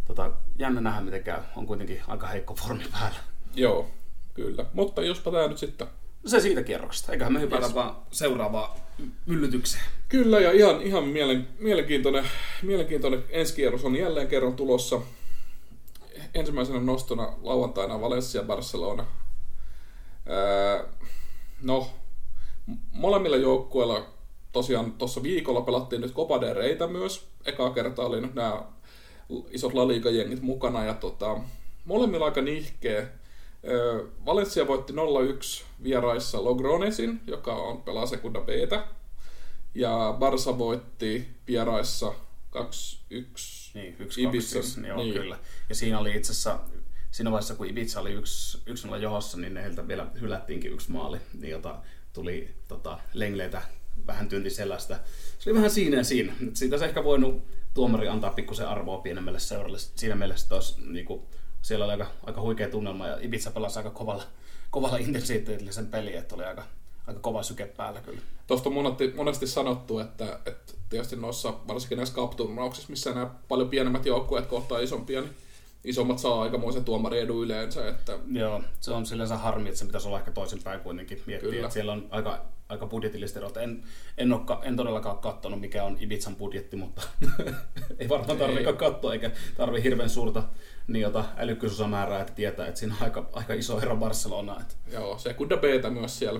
tota, jännä nähdä, miten käy. On kuitenkin aika heikko formi päällä. Joo, kyllä. Mutta jospa tämä nyt sitten... Se siitä kierroksesta. Eiköhän me hypätä yes. vaan seuraavaan yllytykseen. Kyllä, ja ihan, ihan mielen, mielenkiintoinen, mielenkiintoinen ensi kierros on jälleen kerran tulossa. Ensimmäisenä nostona lauantaina Valencia Barcelona. Öö, no, molemmilla joukkueilla tosiaan tuossa viikolla pelattiin nyt Copa de Reitä myös. Eka kertaa oli nyt nämä isot La Liga-jengit mukana ja tota, molemmilla aika nihkeä. Valencia voitti 0-1 vieraissa Logronesin, joka on pelaa sekunda b ja Barsa voitti vieraissa 2-1 niin, Ibiza. Joo, niin. kyllä. Ja siinä oli itse asiassa siinä vaiheessa, kun Ibiza oli yksi, yksi johossa, niin heiltä vielä hylättiinkin yksi maali, niin jota tuli tota, Lengleitä vähän tynti sellaista. Se oli vähän siinä ja siinä. Siitä olisi ehkä voinut tuomari antaa pikkusen arvoa pienemmälle seuralle. Siinä mielessä, että olisi, niin kuin, siellä oli aika, aika huikea tunnelma ja Ibiza pelasi aika kovalla, kovalla intensiteetillä sen peli, että oli aika, aika kova syke päällä kyllä. Tuosta on monesti, monesti sanottu, että, että tietysti noissa, varsinkin näissä cup missä nämä paljon pienemmät joukkueet kohtaa isompia, niin isommat saa aikamoisen tuomariedun yleensä. Että... Joo, se on silleen harmi, että se pitäisi olla ehkä toisinpäin kuitenkin miettiä. Kyllä. Että siellä on aika, aika budjetilliset erot. En, en, ole, en todellakaan katsonut, mikä on Ibizan budjetti, mutta ei varmaan tarvitse katsoa, eikä tarvi hirveän suurta niin jota älykkyysosamäärää, että tietää, että siinä on aika, aika iso ero Barcelona. Että... Joo, sekunda b myös siellä.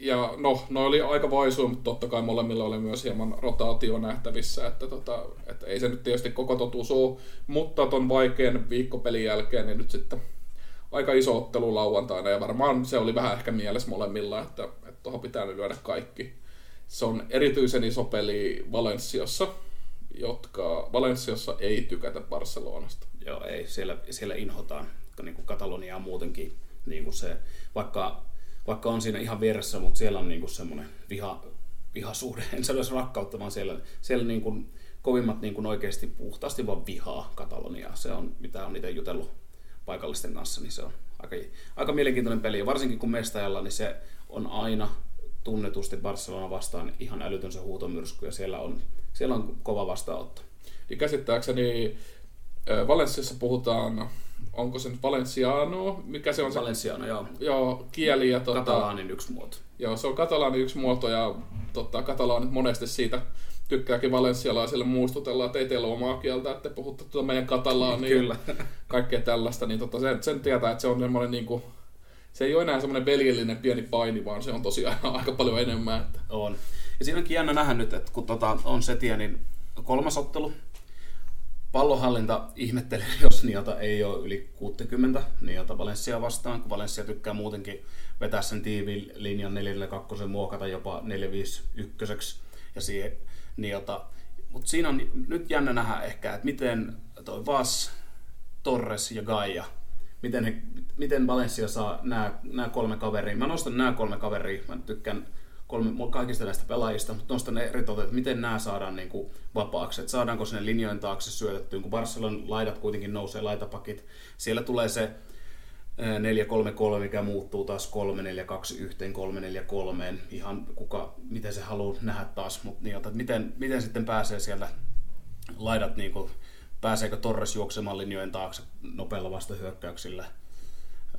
Ja no, ne oli aika vaisuja, mutta totta kai molemmilla oli myös hieman rotaatio nähtävissä, että, tota, että ei se nyt tietysti koko totuus ole, mutta ton vaikean viikkopelin jälkeen niin nyt sitten aika iso ottelu lauantaina ja varmaan se oli vähän ehkä mielessä molemmilla, että, että tuohon pitää nyt lyödä kaikki. Se on erityisen iso peli Valenssiassa, jotka Valenssiassa ei tykätä Barcelonasta. Joo, ei. Siellä, siellä inhotaan niin kuin Kataloniaa muutenkin. Niin kuin se, vaikka vaikka on siinä ihan vieressä, mutta siellä on niinku semmoinen viha, vihasuhde, en sano rakkautta, vaan siellä, siellä niinku kovimmat niinku oikeasti puhtaasti vaan vihaa Kataloniaa. Se on, mitä on itse jutellut paikallisten kanssa, niin se on aika, aika mielenkiintoinen peli. Ja varsinkin kun mestajalla, niin se on aina tunnetusti Barcelona vastaan ihan älytön se huutomyrsky, ja siellä on, siellä on kova vastaanotto. Ja käsittääkseni Valenssiassa puhutaan onko se nyt Valenciano, mikä se on Valenciano, se, joo. Joo, kieli ja tota, Katalaanin yksi muoto. Joo, se on katalaanin yksi muoto ja tota, katalaanit monesti siitä tykkääkin valenssialaisille muistutella, että ei teillä ole omaa kieltä, että puhutte tuota meidän katalaania Kyllä. kaikkea tällaista, niin tota, sen, sen tietää, että se on semmoinen niin kuin, se ei ole enää semmoinen veljellinen pieni paini, vaan se on tosiaan aika paljon enemmän. Että. On. Ja siinä onkin jännä nähdä nyt, että kun tota, on se tie, niin kolmas ottelu, Pallohallinta ihmettelee, jos Niota ei ole yli 60 Niota Valencia vastaan, kun Valencia tykkää muutenkin vetää sen tiivin linjan 4-2, muokata jopa 4-5-1 ja siihen Niota. Mutta siinä on nyt jännä nähdä ehkä, että miten toi Vas, Torres ja Gaia, miten, he, miten Valencia saa nämä kolme kaveria. Mä nostan nämä kolme kaveria, mä tykkään kolme, kaikista näistä pelaajista, mutta nostan eri että miten nämä saadaan niin kuin vapaaksi, että saadaanko sinne linjojen taakse syötettyä, kun Barcelon laidat kuitenkin nousee, laitapakit, siellä tulee se 4-3-3, mikä muuttuu taas 3-4-2 1 3-4-3, ihan kuka, miten se haluaa nähdä taas, mutta niin, että miten, miten sitten pääsee siellä laidat, niin kuin, pääseekö Torres juoksemaan linjojen taakse nopealla vastahyökkäyksillä,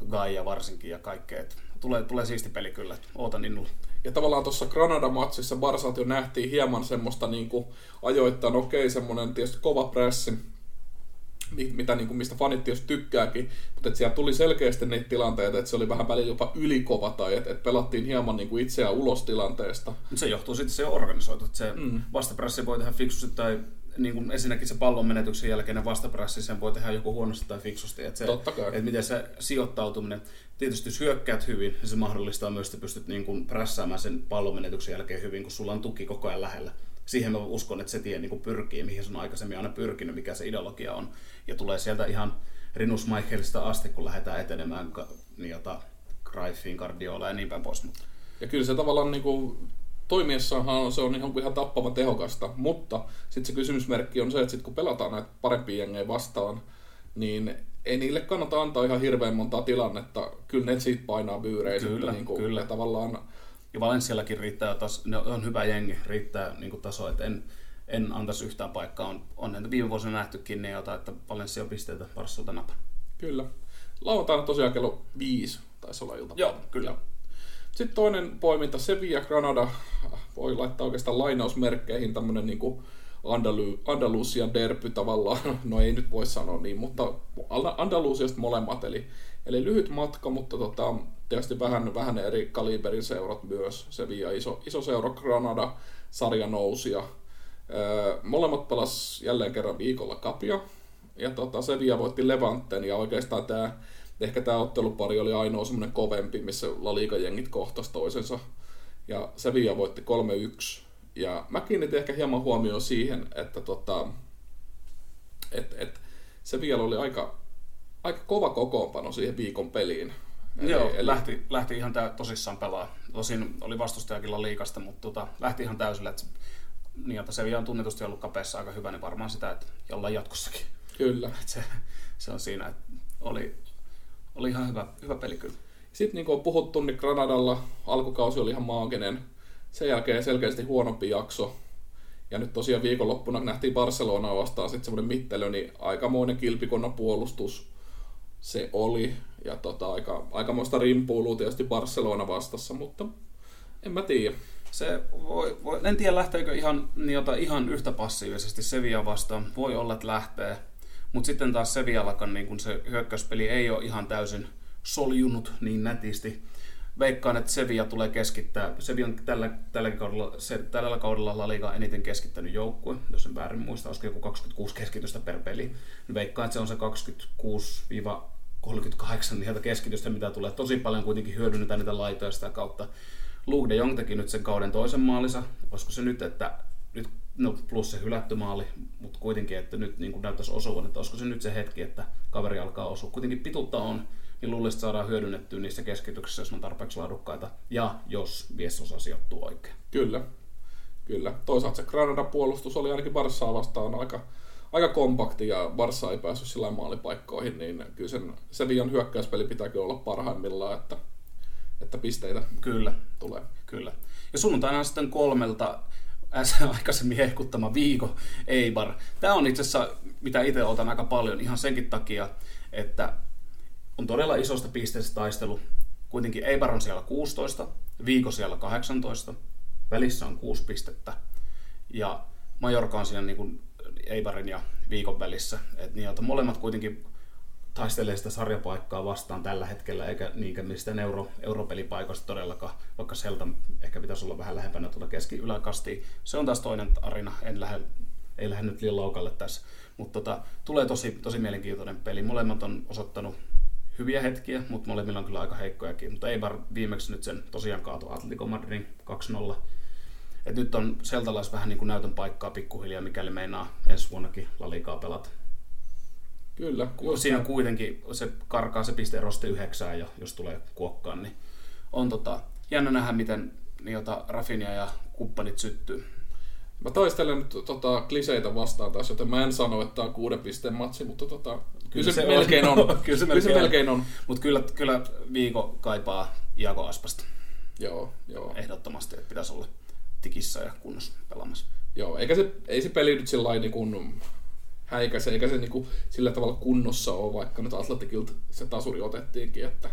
Gaia varsinkin ja kaikkea. Tulee, tulee siisti peli kyllä, ootan innolla. Ja tavallaan tuossa Granada-matsissa Barsat jo nähtiin hieman semmoista niin kuin ajoittain, okei, semmoinen tietysti kova pressi, mitä, niin kuin, mistä fanit tietysti tykkääkin, mutta että siellä tuli selkeästi niitä tilanteita, että se oli vähän välillä jopa ylikova tai että, että pelattiin hieman niin kuin itseään ulos tilanteesta. Se johtuu sitten se organisoitu, että se mm. vastapressi voi tehdä fiksusti tai niin kuin ensinnäkin se pallon menetyksen jälkeinen vastapressi, sen voi tehdä joku huonosti tai fiksusti. Että, se, Totta kai. että miten se sijoittautuminen, tietysti jos hyökkäät hyvin, niin se mahdollistaa myös, että pystyt niin kuin prässäämään sen pallon menetyksen jälkeen hyvin, kun sulla on tuki koko ajan lähellä. Siihen mä uskon, että se tie niin kuin pyrkii, mihin se on aikaisemmin aina pyrkinyt, mikä se ideologia on. Ja tulee sieltä ihan Rinus Michaelista asti, kun lähdetään etenemään niin jota, Cruyffiin, Guardiola ja niin päin pois. Ja kyllä se tavallaan niin kuin toimiessahan se on ihan, ihan tappava tehokasta, mutta sitten se kysymysmerkki on se, että sit kun pelataan näitä parempia jengejä vastaan, niin ei niille kannata antaa ihan hirveän montaa tilannetta. Kyllä ne siitä painaa byyrejä. Kyllä, niin kuin, kyllä. Tavallaan... Ja Valenciallakin riittää, tas, ne on hyvä jengi, riittää niin kuin taso, että en, en antaisi yhtään paikkaa. On, on viime vuosina nähtykin ne jota, että Valencia pisteitä napa. Kyllä. Lauantaina tosiaan kello viisi taisi olla ilta. Joo, kyllä. Sitten toinen poiminta, Sevilla Granada, voi laittaa oikeastaan lainausmerkkeihin tämmöinen niin Andalu- Andalusian derpy tavallaan, no ei nyt voi sanoa niin, mutta Andalusiasta molemmat, eli, eli lyhyt matka, mutta tota, tietysti vähän, vähän eri kaliberin seurat myös, Sevilla iso, iso seura Granada, sarja nousia. molemmat pelas jälleen kerran viikolla kapia, ja tota, Sevilla voitti Levanten, ja oikeastaan tämä ehkä tämä ottelupari oli ainoa semmoinen kovempi, missä La Liga-jengit kohtas toisensa. Ja Sevilla voitti 3-1. Ja mä kiinnitin ehkä hieman huomioon siihen, että tota, et, et Sevilla oli aika, aika kova kokoonpano siihen viikon peliin. Eli, Joo, eli... Lähti, lähti ihan tä- tosissaan pelaa. Tosin oli vastustajakin liikasta, mutta tota, lähti ihan täysillä. Että, niin, että Sevilla on tunnetusti ollut kapeassa aika hyvä, niin varmaan sitä, että jollain jatkossakin. Kyllä. se, se on siinä, että oli, oli ihan hyvä, hyvä peli kyllä. Sitten niin kuin on puhuttu, niin Granadalla alkukausi oli ihan maaginen. Sen jälkeen selkeästi huonompi jakso. Ja nyt tosiaan viikonloppuna nähtiin Barcelona vastaan sitten semmoinen mittelö, niin aikamoinen kilpikonnan puolustus se oli. Ja tota, aika, aikamoista rimpuilua tietysti Barcelona vastassa, mutta en mä tiedä. Se voi, voi, en tiedä lähteekö ihan, niin jota, ihan yhtä passiivisesti Sevilla vastaan. Voi olla, että lähtee. Mutta sitten taas Sevillakan niin kun se hyökkäyspeli ei ole ihan täysin soljunut niin nätisti. Veikkaan, että Sevilla tulee keskittää. Sevilla on tällä, tällä, kaudella, se, tällä kaudella La Liga eniten keskittänyt joukkue, jos en väärin muista, olisiko joku 26 keskitystä per peli. Veikkaan, että se on se 26-38 niitä keskitystä, mitä tulee. Tosi paljon kuitenkin hyödynnetään niitä laitoja sitä kautta. Luke de Jong teki nyt sen kauden toisen maalinsa. Olisiko se nyt, että nyt no plus se hylätty maali, mutta kuitenkin, että nyt niin kuin näyttäisi osuvan, että olisiko se nyt se hetki, että kaveri alkaa osua. Kuitenkin pituutta on, niin luulisin, että saadaan hyödynnettyä niissä keskityksissä, jos on tarpeeksi laadukkaita, ja jos viesosa sijoittuu oikein. Kyllä, kyllä. Toisaalta se Granada puolustus oli ainakin Varssaa vastaan aika, aika kompakti, ja Varsa ei päässyt sillä maalipaikkoihin, niin kyllä sen Sevillan hyökkäyspeli pitääkin olla parhaimmillaan, että, että pisteitä kyllä. tulee. Kyllä. Ja sunnuntaina sitten kolmelta aikaisemmin hehkuttama Viiko Eibar. Tämä on itse asiassa, mitä itse otan aika paljon ihan senkin takia, että on todella isosta pisteestä taistelu. Kuitenkin Eibar on siellä 16, Viiko siellä 18, välissä on 6 pistettä. Ja Majorka on siinä niin kuin Eibarin ja Viikon välissä. Et niin, että molemmat kuitenkin taistelee sitä sarjapaikkaa vastaan tällä hetkellä, eikä niinkään mistä euro, europelipaikoista todellakaan, vaikka Selta ehkä pitäisi olla vähän lähempänä tuolla keski-yläkastiin. Se on taas toinen arina, en lähde ei lähde nyt liian laukalle tässä. Mutta tota, tulee tosi, tosi mielenkiintoinen peli. Molemmat on osoittanut hyviä hetkiä, mutta molemmilla on kyllä aika heikkojakin. Mutta ei var viimeksi nyt sen tosiaan kaatu Atletico Madridin 2-0. Et nyt on Seltalais vähän niin kuin näytön paikkaa pikkuhiljaa, mikäli meinaa ensi vuonnakin Lalikaa pelata. Kyllä. Siinä kuitenkin se karkaa se piste rosti yhdeksään ja jos tulee kuokkaan, niin on tota, jännä nähdä, miten niin jota Rafinia ja kumppanit syttyy. Mä taistelen nyt tota, kliseitä vastaan taas, joten mä en sano, että tämä on kuuden pisteen matsi, mutta tota, kyllä, kyllä se, se melkein on. on. kyllä se melkein, kyllä se melkein on. on. Mutta kyllä, kyllä Viiko kaipaa Iago Aspasta. Joo, joo. Ehdottomasti, että pitäisi olla tikissä ja kunnossa pelaamassa. Joo, eikä se, ei se peli nyt sillä niin kuin häikäise, eikä se niin kuin sillä tavalla kunnossa ole, vaikka nyt Atletikilta se tasuri otettiinkin, että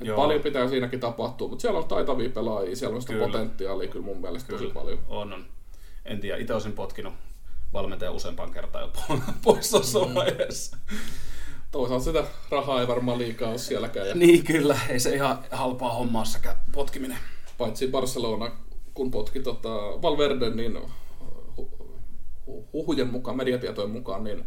Joo. paljon pitää siinäkin tapahtua, mutta siellä on taitavia pelaajia, siellä on sitä kyllä. potentiaalia kyllä mun mielestä kyllä. tosi paljon. On, on. En tiedä, itse olisin potkinut valmentaja useampaan kertaan jo pois tuossa mm. vaiheessa. Toisaalta sitä rahaa ei varmaan liikaa ole sielläkään. Ja... Niin kyllä, ei se ihan halpaa hommaa sekä potkiminen. Paitsi Barcelona, kun potki tota Valverde, niin huhujen mukaan, mediatietojen mukaan, niin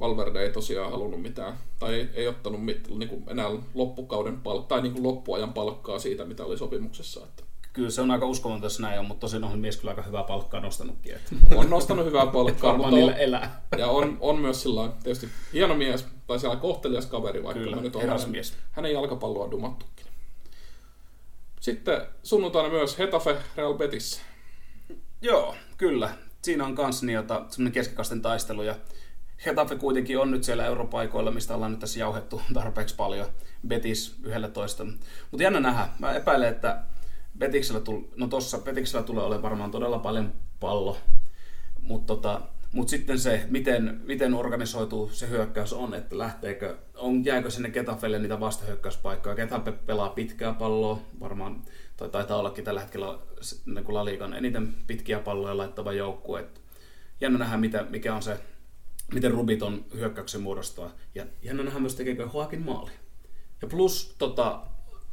Valverde ei tosiaan halunnut mitään, tai ei, ei ottanut mit, niin kuin enää loppukauden palkkaa, tai niin kuin loppuajan palkkaa siitä, mitä oli sopimuksessa. Että. Kyllä se on aika uskomaton, jos näin on, mutta tosin on mies kyllä aika hyvää palkkaa nostanutkin. Että. On nostanut hyvää palkkaa, mutta on, elää. ja on, on myös sillä tietysti hieno mies, tai siellä kohtelias kaveri, vaikka kyllä, nyt on hänen, mies. hänen jalkapalloa dumattukin. Sitten sunnuntaina myös Hetafe Real Betis. Joo, kyllä siinä on kans niin, semmoinen keskikasten taistelu ja Hetafe kuitenkin on nyt siellä europaikoilla, mistä ollaan nyt tässä jauhettu tarpeeksi paljon. Betis 11. Mutta jännä nähdä. Mä epäilen, että Betiksellä, tull, no tossa, Betiksellä tulee olemaan varmaan todella paljon pallo. Mutta tota, mut sitten se, miten, miten organisoitu se hyökkäys on, että lähteekö, on, jääkö sinne Ketafelle niitä vastahyökkäyspaikkoja. Ketafe pelaa pitkää palloa, varmaan tai taitaa ollakin tällä hetkellä niin kuin Laliikan eniten pitkiä palloja laittava joukkue. Jännä nähdä, mitä, mikä on se, miten Rubiton hyökkäyksen muodostaa. Ja jännä nähdä myös, tekeekö Hoakin maali. Ja plus tota,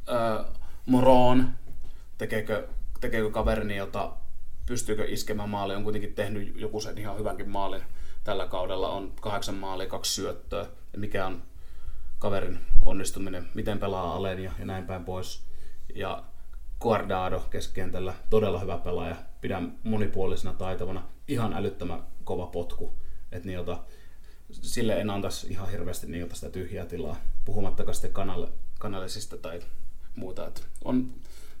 äh, Moron, tekeekö, tekeekö kaverini, jota pystyykö iskemään maali, on kuitenkin tehnyt joku sen ihan hyvänkin maalin tällä kaudella, on kahdeksan maalia, kaksi syöttöä, ja mikä on kaverin onnistuminen, miten pelaa Alen ja, ja näin päin pois. Ja Guardado keskikentällä, todella hyvä pelaaja, pidän monipuolisena, taitavana, ihan älyttömän kova potku, että niiltä, sille en antaisi ihan hirveästi niiltä sitä tyhjää tilaa, puhumattakaan sitten kanal, kanallisista tai muuta. Että on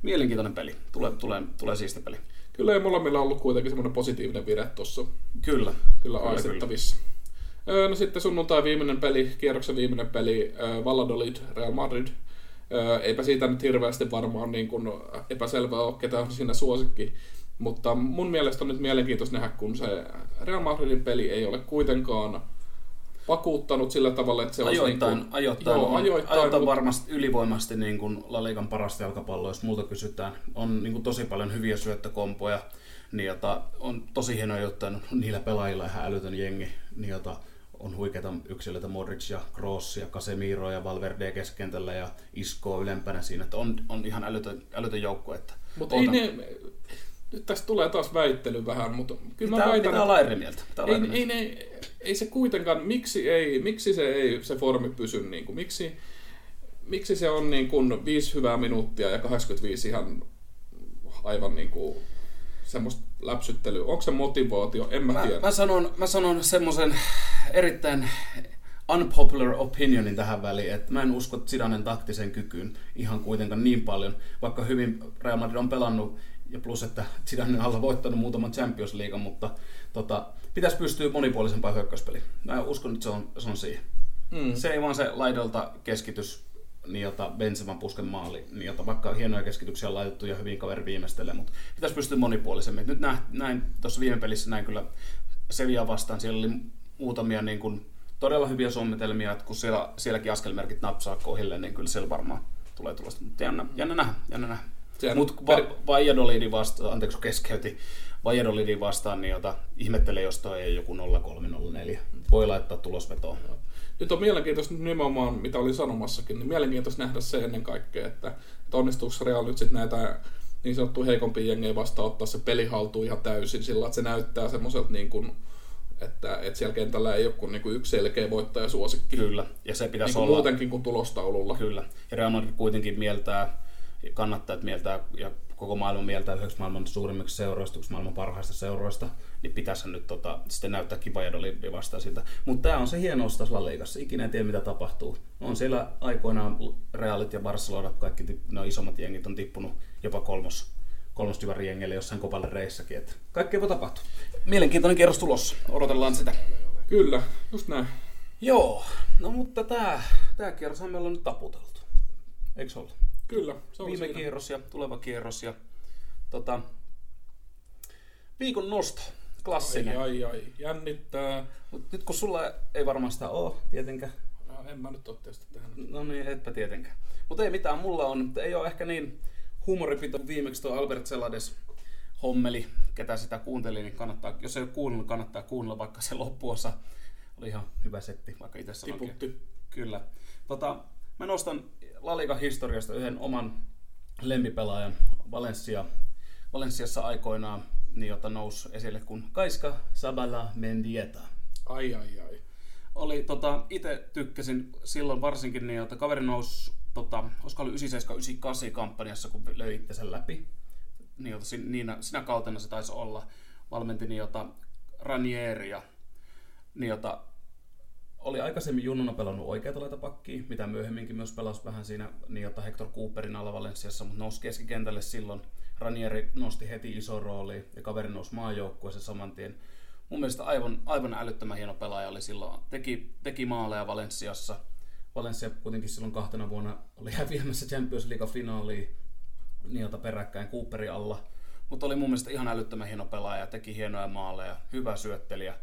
mielenkiintoinen peli, tulee, tulee, tulee siisti peli. Kyllä ja molemmilla on ollut kuitenkin semmoinen positiivinen vire tuossa. Kyllä. Kyllä aistettavissa. No sitten sunnuntai viimeinen peli, kierroksen viimeinen peli, Valladolid, Real Madrid – eipä siitä nyt hirveästi varmaan niin kuin epäselvää ole, ketä on siinä suosikki. Mutta mun mielestä on nyt mielenkiintoista nähdä, kun se Real Madridin peli ei ole kuitenkaan vakuuttanut sillä tavalla, että se ajoittain, olisi... Niin kuin, ajoittain, joo, ajoittain, ajoittain mutta... varmasti ylivoimasti niin kuin Laliikan parasta jalkapalloa, jos multa kysytään. On niin kuin tosi paljon hyviä syöttökompoja, niin jota, on tosi hienoa ajoittain niillä pelaajilla ihan älytön jengi, niin jota, on huikeita yksilöitä, Modric ja Kroos ja Casemiro ja Valverde keskentällä ja Isko ylempänä siinä, että on, on ihan älytön, älytön joukko. Että mutta ei ne, nyt tästä tulee taas väittely vähän, mutta kyllä pitää, mä väitän, pitää olla eri mieltä. Pitää ei, ei, ei, ei, se kuitenkaan, miksi, ei, miksi se ei se formi pysy, niin kuin, miksi, miksi se on niin kuin 5 hyvää minuuttia ja 85 ihan aivan niin kuin semmoista läpsyttelyä? Onko se motivaatio? En mä, mä tiedä. Mä sanon, mä sanon semmoisen erittäin unpopular opinionin tähän väliin, että mä en usko Zidanen taktisen kykyyn ihan kuitenkaan niin paljon, vaikka hyvin Real Madrid on pelannut ja plus, että Zidane alla voittanut muutaman Champions League, mutta tota, pitäisi pystyä monipuolisempaan hyökkäyspeliin. Mä uskon, että se on, se on siihen. Mm. Se ei vaan se laidolta keskitys niin jota Benzeman pusken maali, niin jota vaikka hienoja keskityksiä on laitettu ja hyvin kaveri viimeistelee, mutta pitäisi pystyä monipuolisemmin. Nyt näin, näin tuossa viime pelissä näin kyllä Sevilla vastaan, siellä oli muutamia niin kuin, todella hyviä suunnitelmia, että kun siellä, sielläkin askelmerkit napsaa kohille, niin kyllä siellä varmaan tulee tulosta. Mutta jännä, jännä nähdä, jännä nähdä. Mutta per... Valladolidin vastaan, anteeksi keskeytin, Valladolidin vastaan, niin jota ihmettelee, jos toi ei joku 0304. Voi laittaa tulosvetoon nyt on mielenkiintoista nimenomaan, mitä olin sanomassakin, niin mielenkiintoista nähdä se ennen kaikkea, että, että onnistuuko Real nyt sitten näitä niin sanottu heikompia jengejä vastaan ottaa se peli haltuun ihan täysin sillä, että se näyttää semmoiselta niin kuin, Että, että siellä kentällä ei ole kuin niinku yksi selkeä voittaja suosikki. Kyllä, ja se pitäisi niin olla... muutenkin kuin tulostaululla. Kyllä, ja Real Madrid kuitenkin mieltää, kannattajat mieltää ja koko maailman mieltää yhdeksi maailman suurimmiksi seuroista, yksi maailman parhaista seuroista, niin pitäisi nyt tota, sitten näyttää Kipajadoliin vastaan siltä. Mutta tämä on se hienous tässä La Ligassa. Ikinä ei tiedä, mitä tapahtuu. On siellä aikoinaan Realit ja Barcelona, kaikki no, isommat jengit on tippunut jopa kolmos, kolmostyväri jossain kopalle reissäkin. Että kaikkea voi tapahtua. Mielenkiintoinen kierros tulossa. Odotellaan sitä. Kyllä, just näin. Joo, no mutta tämä, tämä meillä on nyt taputeltu. Eikö se ollut? Kyllä, se on Viime siinä. kierros ja tuleva kierros ja tota, viikon nosto. Klassinen. Ai, ai, ai. Jännittää. Mut nyt kun sulla ei varmaan sitä ole, tietenkään. No, en mä nyt ole tietysti tähän. No niin, etpä tietenkään. Mutta ei mitään, mulla on. Ei ole ehkä niin huumoripito viimeksi tuo Albert Selades hommeli, ketä sitä kuunteli, niin kannattaa, jos ei ole kuunnellut, kannattaa kuunnella, vaikka se loppuosa oli ihan hyvä setti, vaikka itse Tiputti. Kyllä. Tota, mä nostan Lalikan historiasta yhden oman lempipelaajan Valencia, Valensiassa aikoinaan, niin jota nousi esille kuin Kaiska Sabala Mendieta. Ai ai ai. Oli, tota, itse tykkäsin silloin varsinkin niin, että kaveri nousi, tota, olisiko ollut 97-98 kampanjassa, kun löi itsensä läpi. Niin, jota, siinä, sinä kautena se taisi olla. Valmenti niin, jota Ranieria, niin, jota oli aikaisemmin junnuna pelannut oikeata laitapakkia, mitä myöhemminkin myös pelasi vähän siinä niin, jota Hector Cooperin alla Valensiassa, mutta nousi keskikentälle silloin. Ranieri nosti heti iso rooli ja kaveri nousi maajoukkueeseen saman tien. Mun mielestä aivan, aivan älyttömän hieno pelaaja oli silloin. Teki, teki maaleja Valensiassa. Valencia kuitenkin silloin kahtena vuonna oli häviämässä Champions League-finaaliin jota peräkkäin Cooperin alla. Mutta oli mun mielestä ihan älyttömän hieno pelaaja, teki hienoja maaleja, hyvä syöttelijä.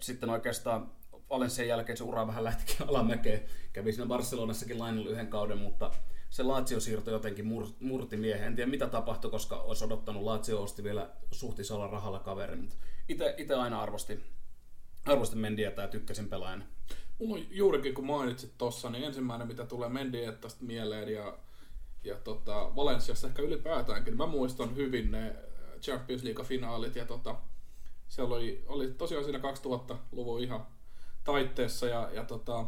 Sitten oikeastaan Valenssian jälkeen se ura vähän lähtikin alamäkeen. Kävi siinä Barcelonassakin lainalla yhden kauden, mutta se Lazio-siirto jotenkin mur- murti miehen. En tiedä mitä tapahtui, koska olisi odottanut Lazio osti vielä suhtisolla rahalla kaverin. Itse aina arvostin, arvostin Mendieta ja tykkäsin pelaajana. Mulla on juurikin kun mainitsit tossa, niin ensimmäinen mitä tulee Mendietasta mieleen ja, ja tota, Valensiassa ehkä ylipäätäänkin, mä muistan hyvin ne Champions League-finaalit ja tota, siellä oli, oli tosiaan siinä 2000-luvun ihan taitteessa ja, ja tota,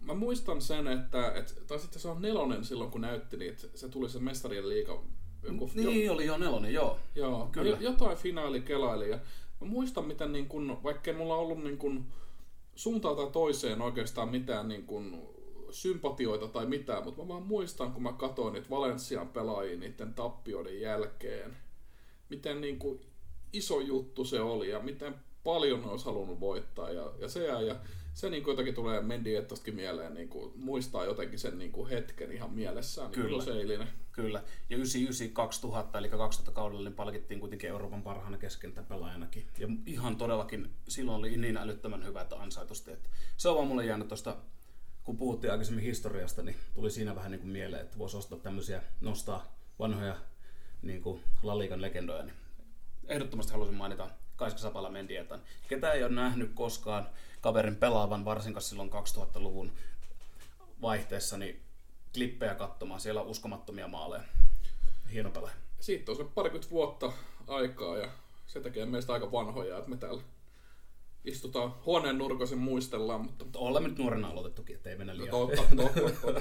Mä muistan sen, että, että tai sitten se on nelonen silloin, kun näytti niitä, se tuli se mestarien liiga. Joku, niin, jo, oli jo nelonen, joo. Joo, Kyllä. jotain finaali kelaili. Ja mä muistan, miten niin kun, vaikkei mulla ollut niin kun, suuntaan tai toiseen oikeastaan mitään niin kun, sympatioita tai mitään, mutta mä vaan muistan, kun mä katsoin niitä Valensian pelaajia niiden tappioiden jälkeen, miten niin kun, iso juttu se oli ja miten paljon ne olisi halunnut voittaa ja, ja se ja, ja se niin kuin jotenkin tulee Mendiettostakin mieleen, niin kuin, muistaa jotenkin sen niin kuin hetken ihan mielessään, niin Kyllä. se eilinen. Kyllä, ja 99-2000, eli 2000 kaudella, niin palkittiin kuitenkin Euroopan parhaana pelaajanakin. Ja ihan todellakin silloin oli niin älyttömän hyvä, että ansaitusti. Että se on vaan mulle jäänyt tuosta, kun puhuttiin aikaisemmin historiasta, niin tuli siinä vähän niin kuin mieleen, että voisi ostaa tämmöisiä, nostaa vanhoja niin kuin Lalikan legendoja, niin ehdottomasti haluaisin mainita Kaiska Sapala Mendietan. Ketä ei ole nähnyt koskaan kaverin pelaavan, varsinkaan silloin 2000-luvun vaihteessa, niin klippejä katsomaan. Siellä on uskomattomia maaleja. Hieno pelaaja. Siitä on se parikymmentä vuotta aikaa ja se tekee meistä aika vanhoja, että me täällä istutaan huoneen nurkoisen muistellaan. Mutta... Olemme nyt nuorena aloitettukin, ettei mennä liian. Totta, totta.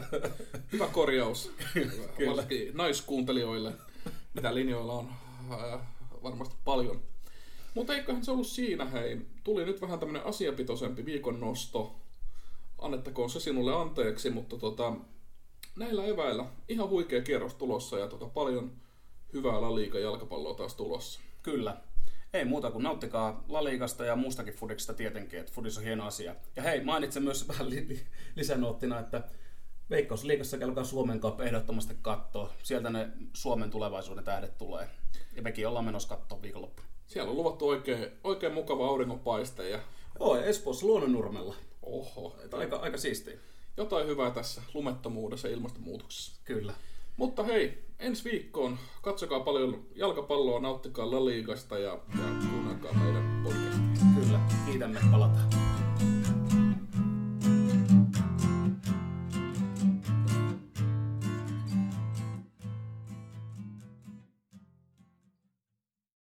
Hyvä korjaus. Varsinkin naiskuuntelijoille, mitä linjoilla on äh, varmasti paljon mutta eiköhän se ollut siinä, hei. Tuli nyt vähän tämmönen asiapitoisempi viikon nosto. Annettakoon se sinulle anteeksi, mutta tota, näillä eväillä ihan huikea kierros tulossa ja tota, paljon hyvää La jalkapalloa taas tulossa. Kyllä. Ei muuta kuin nauttikaa Laliikasta ja muustakin fudiksesta tietenkin, että fudis on hieno asia. Ja hei, mainitsen myös vähän li- lisänoottina, että Veikkausliikassa kelkaa Suomen Cup ehdottomasti katsoa. Sieltä ne Suomen tulevaisuuden tähdet tulee. Ja mekin ollaan menossa katsoa viikonloppuna. Siellä on luvattu oikein, oikein mukava auringonpaiste. Ja... Joo, Espoossa Luonnonnurmella. Oho. Että aika, aika siistiä. Jotain hyvää tässä lumettomuudessa ja ilmastonmuutoksessa. Kyllä. Mutta hei, ensi viikkoon katsokaa paljon jalkapalloa, nauttikaa La Ligasta ja, ja kuunnelkaa meidän podcastia. Kyllä, kiitämme, palataan.